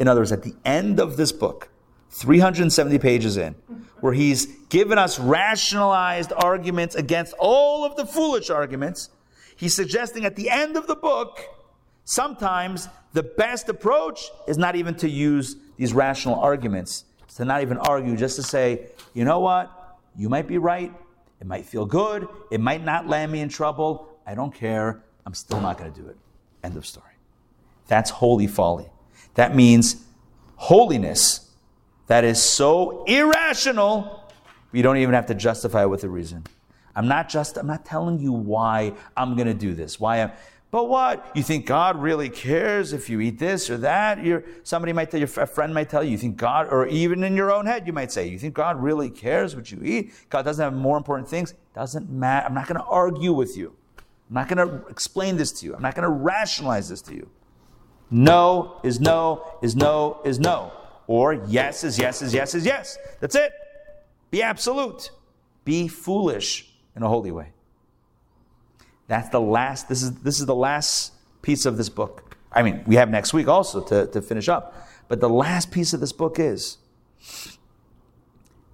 In other words, at the end of this book, 370 pages in, where he's given us rationalized arguments against all of the foolish arguments, he's suggesting at the end of the book, sometimes the best approach is not even to use these rational arguments, to not even argue, just to say, you know what, you might be right, it might feel good, it might not land me in trouble, I don't care, I'm still not going to do it. End of story. That's holy folly. That means holiness that is so irrational, you don't even have to justify it with a reason. I'm not just, I'm not telling you why I'm going to do this, why I'm, but what? You think God really cares if you eat this or that? You're, somebody might tell you, a friend might tell you, you think God, or even in your own head, you might say, you think God really cares what you eat? God doesn't have more important things? Doesn't matter. I'm not going to argue with you. I'm not going to explain this to you. I'm not going to rationalize this to you. No is no, is no, is no. Or yes is yes is yes is yes. That's it. Be absolute. Be foolish in a holy way. That's the last, this is, this is the last piece of this book. I mean, we have next week also to, to finish up. But the last piece of this book is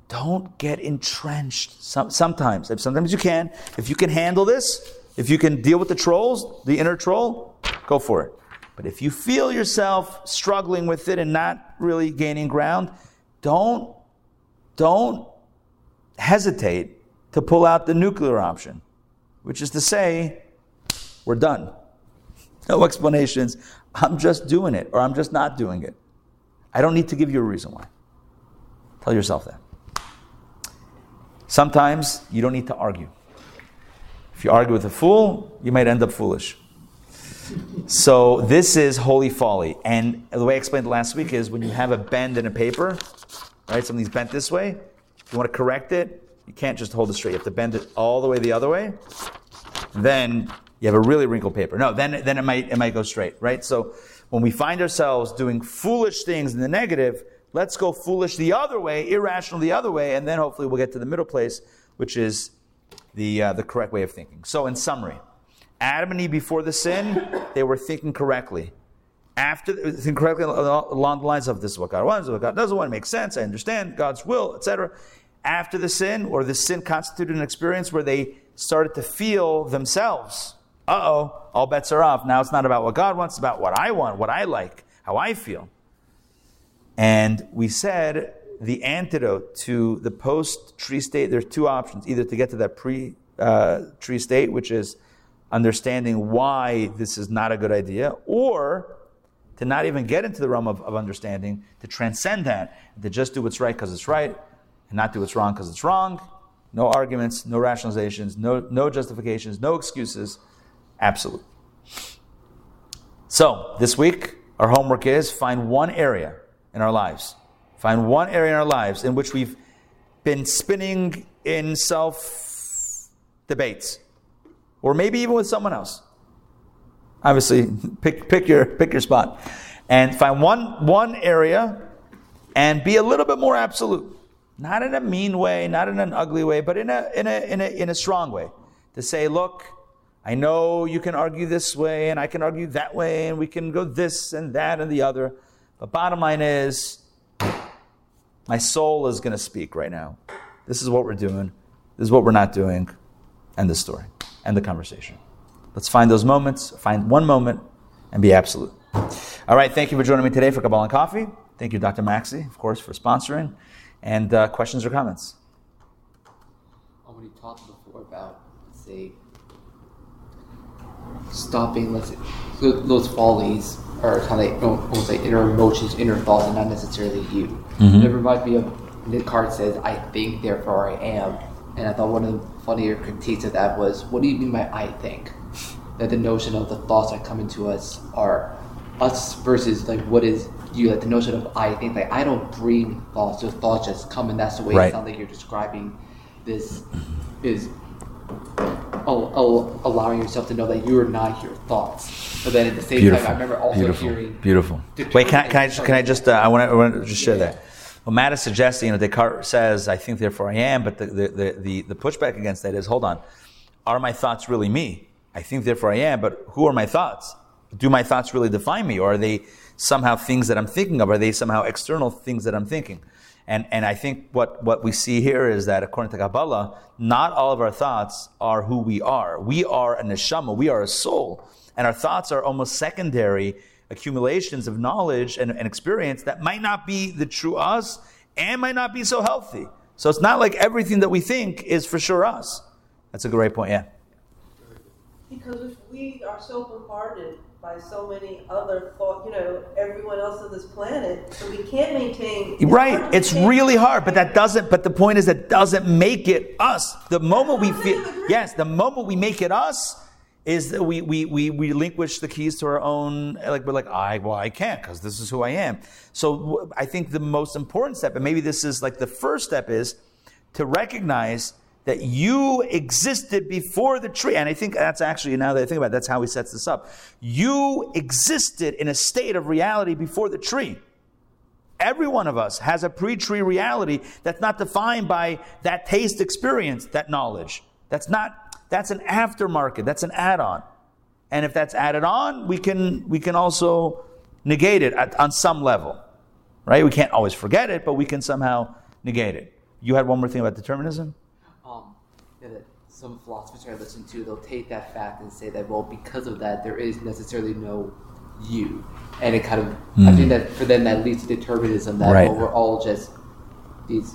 don't get entrenched. Some, sometimes, if sometimes you can. If you can handle this, if you can deal with the trolls, the inner troll, go for it. But if you feel yourself struggling with it and not really gaining ground, don't, don't hesitate to pull out the nuclear option, which is to say, we're done. No explanations. I'm just doing it, or I'm just not doing it. I don't need to give you a reason why. Tell yourself that. Sometimes you don't need to argue. If you argue with a fool, you might end up foolish. So this is holy folly. And the way I explained it last week is when you have a bend in a paper, right? Something's bent this way. If you want to correct it, you can't just hold it straight. You have to bend it all the way the other way. Then you have a really wrinkled paper. No, then then it might it might go straight, right? So when we find ourselves doing foolish things in the negative, let's go foolish the other way, irrational the other way, and then hopefully we'll get to the middle place, which is the uh, the correct way of thinking. So in summary, Adam and Eve before the sin, they were thinking correctly. After thinking correctly along the lines of this is what God wants, what God doesn't want, it makes sense, I understand God's will, etc. After the sin, or the sin constituted an experience where they started to feel themselves. Uh oh, all bets are off. Now it's not about what God wants, it's about what I want, what I like, how I feel. And we said the antidote to the post tree state, there's two options either to get to that pre uh, tree state, which is understanding why this is not a good idea, or to not even get into the realm of, of understanding, to transcend that, to just do what's right because it's right, and not do what's wrong because it's wrong. No arguments, no rationalizations, no, no justifications, no excuses. Absolute. So, this week, our homework is find one area in our lives. Find one area in our lives in which we've been spinning in self debates or maybe even with someone else. Obviously, pick, pick, your, pick your spot. And find one, one area and be a little bit more absolute. Not in a mean way, not in an ugly way, but in a, in a, in a, in a strong way. To say, look, I know you can argue this way and I can argue that way and we can go this and that and the other. But bottom line is, my soul is going to speak right now. This is what we're doing. This is what we're not doing. End the story and the conversation. Let's find those moments, find one moment, and be absolute. All right, thank you for joining me today for Kabbalah and Coffee. Thank you, Dr. Maxey, of course, for sponsoring. And uh, questions or comments? When you talked before about, say, stopping, let's say, those follies are kind of almost like inner emotions, inner thoughts, and not necessarily you. Mhm. It reminds me of Nick Card says, "I think, therefore I am," and I thought one of the funnier critiques of that was, "What do you mean by I think?" That the notion of the thoughts that come into us are us versus like what is you, like the notion of I think. Like I don't bring thoughts; those thoughts just come, and that's the way Right. it sounds like you're describing this is al- al- allowing yourself to know that you are not your thoughts. But then at the same time, I remember also beautiful, hearing beautiful. Wait, can I, can I just, can I just, uh, I want to, I want to just share that. Well, Matt is suggesting, you know, Descartes says, I think, therefore I am, but the, the, the, the, the pushback against that is, hold on, are my thoughts really me? I think, therefore I am, but who are my thoughts? Do my thoughts really define me? Or are they somehow things that I'm thinking of? Are they somehow external things that I'm thinking? And, and I think what, what we see here is that according to Kabbalah, not all of our thoughts are who we are. We are a neshama, we are a soul. And our thoughts are almost secondary accumulations of knowledge and, and experience that might not be the true us and might not be so healthy. So it's not like everything that we think is for sure us. That's a great point, yeah. Because if we are so bombarded by so many other thought, you know, everyone else on this planet, so we can't maintain. Right. It's maintain- really hard, but that doesn't, but the point is that doesn't make it us. The moment we feel, yes, the moment we make it us is that we, we, we relinquish the keys to our own, like, we're like, I, well, I can't because this is who I am. So I think the most important step, and maybe this is like the first step is to recognize that you existed before the tree. And I think that's actually, now that I think about it, that's how he sets this up. You existed in a state of reality before the tree. Every one of us has a pre tree reality that's not defined by that taste experience, that knowledge. That's not, that's an aftermarket, that's an add on. And if that's added on, we can, we can also negate it at, on some level, right? We can't always forget it, but we can somehow negate it. You had one more thing about determinism? um, yeah, that some philosophers I listen to, they'll take that fact and say that, well, because of that, there is necessarily no you. And it kind of, I think that for them, that leads to determinism that, Right. well, we're all just these,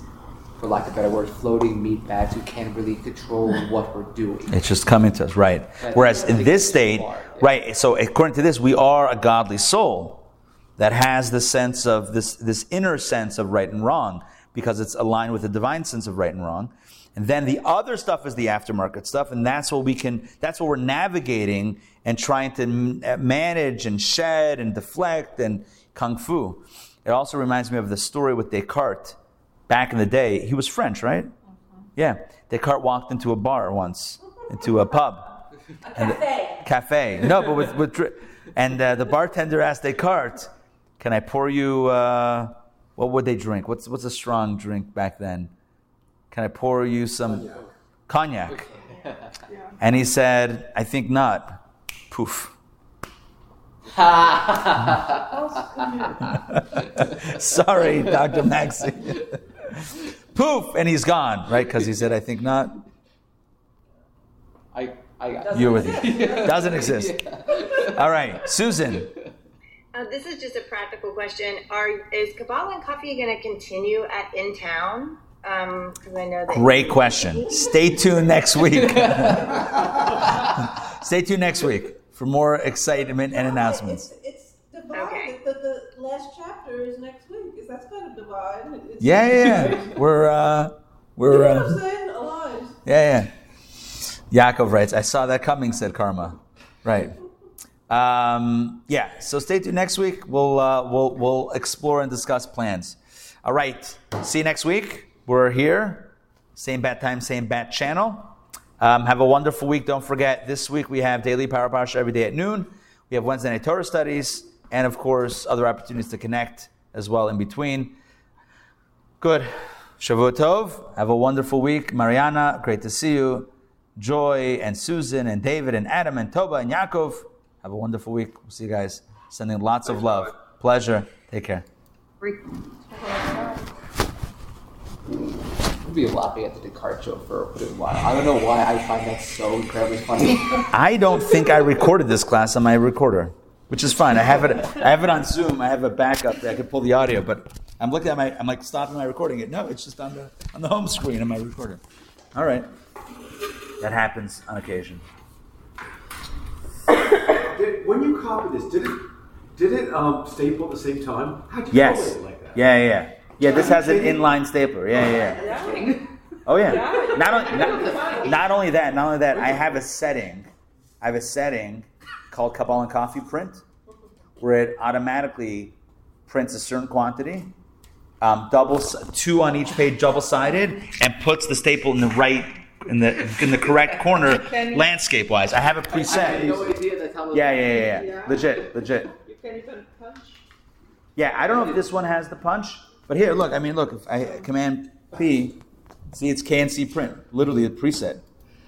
for lack of a better word, floating meat bags who can't really control what we're doing. It's just coming to us, right? Whereas in this state, yeah. right? So according to this, we are a godly soul that has the sense of this this inner sense of right and wrong because it's aligned with the divine sense of right and wrong. And then the other stuff is the aftermarket stuff, and that's what we can. That's what we're navigating and trying to m- uh, manage and shed and deflect and kung fu. It also reminds me of the story with Descartes back in the day. He was French, right? Yeah, Descartes walked into a bar once, into a pub, and the- Cafe. cafe. No, but with with, and uh, the bartender asked Descartes, "Can I pour you? Uh, what would they drink? What's what's a strong drink back then? Can I pour you some cognac?" And he said, "I think not." Poof. Sorry, Dr. Maxey. Poof, and he's gone, right? Because he said, "I think not." I, I got You're with you. Doesn't exist. All right, Susan. Uh, this is just a practical question. Are is Kabbalah and Coffee going to continue at Intown? Because I know that. Great question. Stay tuned next week. Stay tuned next week for more excitement and announcements. It's, it's divided. Okay. The, the last chapter is next week. That's kind of divided? It's, Yeah, yeah, yeah. We're uh, we're know what I'm uh, saying? Aligned. yeah, yeah. Yaakov writes, "I saw that coming," said Karma. Right. Um, yeah. So stay tuned next week. We'll uh, we'll we'll explore and discuss plans. All right. See you next week. We're here. Same bat time, same bat channel. Um, have a wonderful week. Don't forget, this week we have daily Power Parsha every day at noon. We have Wednesday night Torah studies, and of course, other opportunities to connect as well in between. Good. Shavua Tov. Have a wonderful week. Mariana, great to see you. Joy and Susan and David and Adam and Toba and Yaakov. Have a wonderful week. We'll see you guys. Sending lots of love. Pleasure. Take care. We'll be laughing at the Descartes joke for a little while. I don't know why I find that so incredibly funny. I don't think I recorded this class on my recorder, which is fine. I have it. I have it on Zoom. I have a backup that I can pull the audio, but I'm looking at my. I'm like stopping my recording. It no, it's just on the on the home screen of my recorder. All right, that happens on occasion. Did, when you copy this, did it did it um, staple at the same time? How'd you Yes. it like that? Yeah, yeah, yeah. Yeah, this has an inline stapler. Yeah, yeah, yeah. Oh yeah. Not only not, not only that, not only that. I have a setting. I have a setting called Kabbalah and Coffee Print, where it automatically prints a certain quantity, um, double two on each page, double sided, and puts the staple in the right in the in the correct corner, landscape wise. I have it had preset. no idea that's how. it Yeah, yeah, yeah, yeah. Legit, legit. You can't even punch. Yeah, I don't know if this one has the punch, but here, look. I mean, look. If I command P, see, it's KNC print. Literally a preset.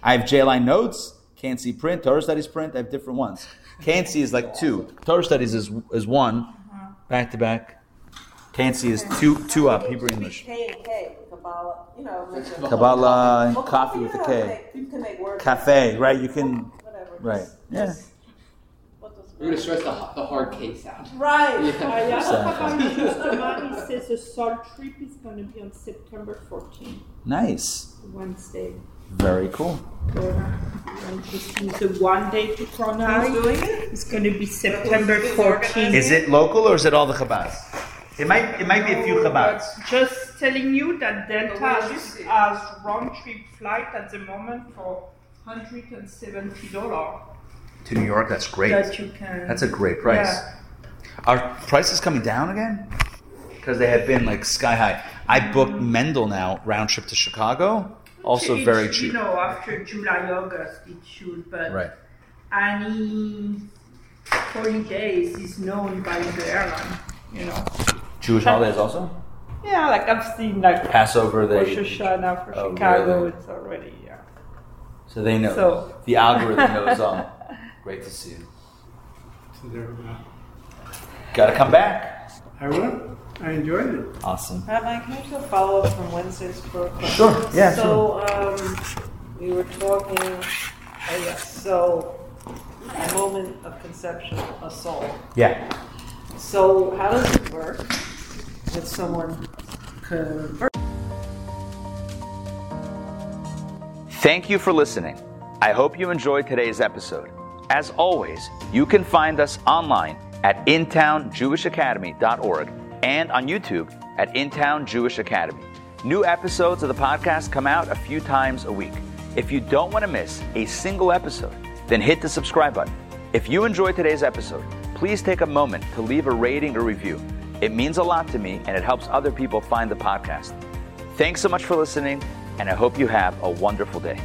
I have J-line notes, KNC print, Torah studies print. I have different ones. KNC is like two. Torah studies is is one, uh-huh. back to back. Tansy is two two up, Hebrew English. K and K, Kabbalah, you know. Kabbalah and coffee with you a know, K. make- You can make words. Cafe, right? You can, Whatever. right? just- Yeah. just- what does- We're gonna stress the, the hard K sound. Right. Yeah, Exactly. Mr. Mani says the salt trip is going to be on September 14th, Nice. Wednesday. Very cool. So, I'm just use one day to Kronai. Who's? It's going to be September 14th. Is it local or is it all the Chabads? It might it might be a few Chabads. Uh, just telling you that Delta But where did you has, has round trip flight at the moment for $170 To New York, that's great. that you can. That's a great price. Yeah. Are prices coming down again? Because they have been like sky high. I booked Mendel now round trip to Chicago. Also It- very You cheap. know, after July, August, it should, but Right. any holidays is known by the airline, you know. Jewish holidays also. Yeah, like I've seen like Passover, Rosh they Hashanah for Oh, Chicago, really? it's already, yeah. so they know So- the algorithm knows all. Great to see you. So there we uh, go. Got to come back. I will. I enjoyed it. Awesome. Pat, Mike, can I do a follow-up from Wednesday's program? Sure, yeah, So, um, we were talking, oh yes, so, a moment of conception, a soul. Yeah. So how does it work with someone convert? Thank you for listening. I hope you enjoyed today's episode. As always, you can find us online at intownjewishacademy.org and on YouTube at Intown Jewish Academy. New episodes of the podcast come out a few times a week. If you don't want to miss a single episode, then hit the subscribe button. If you enjoyed today's episode, please take a moment to leave a rating or review. It means a lot to me and it helps other people find the podcast. Thanks so much for listening, and I hope you have a wonderful day.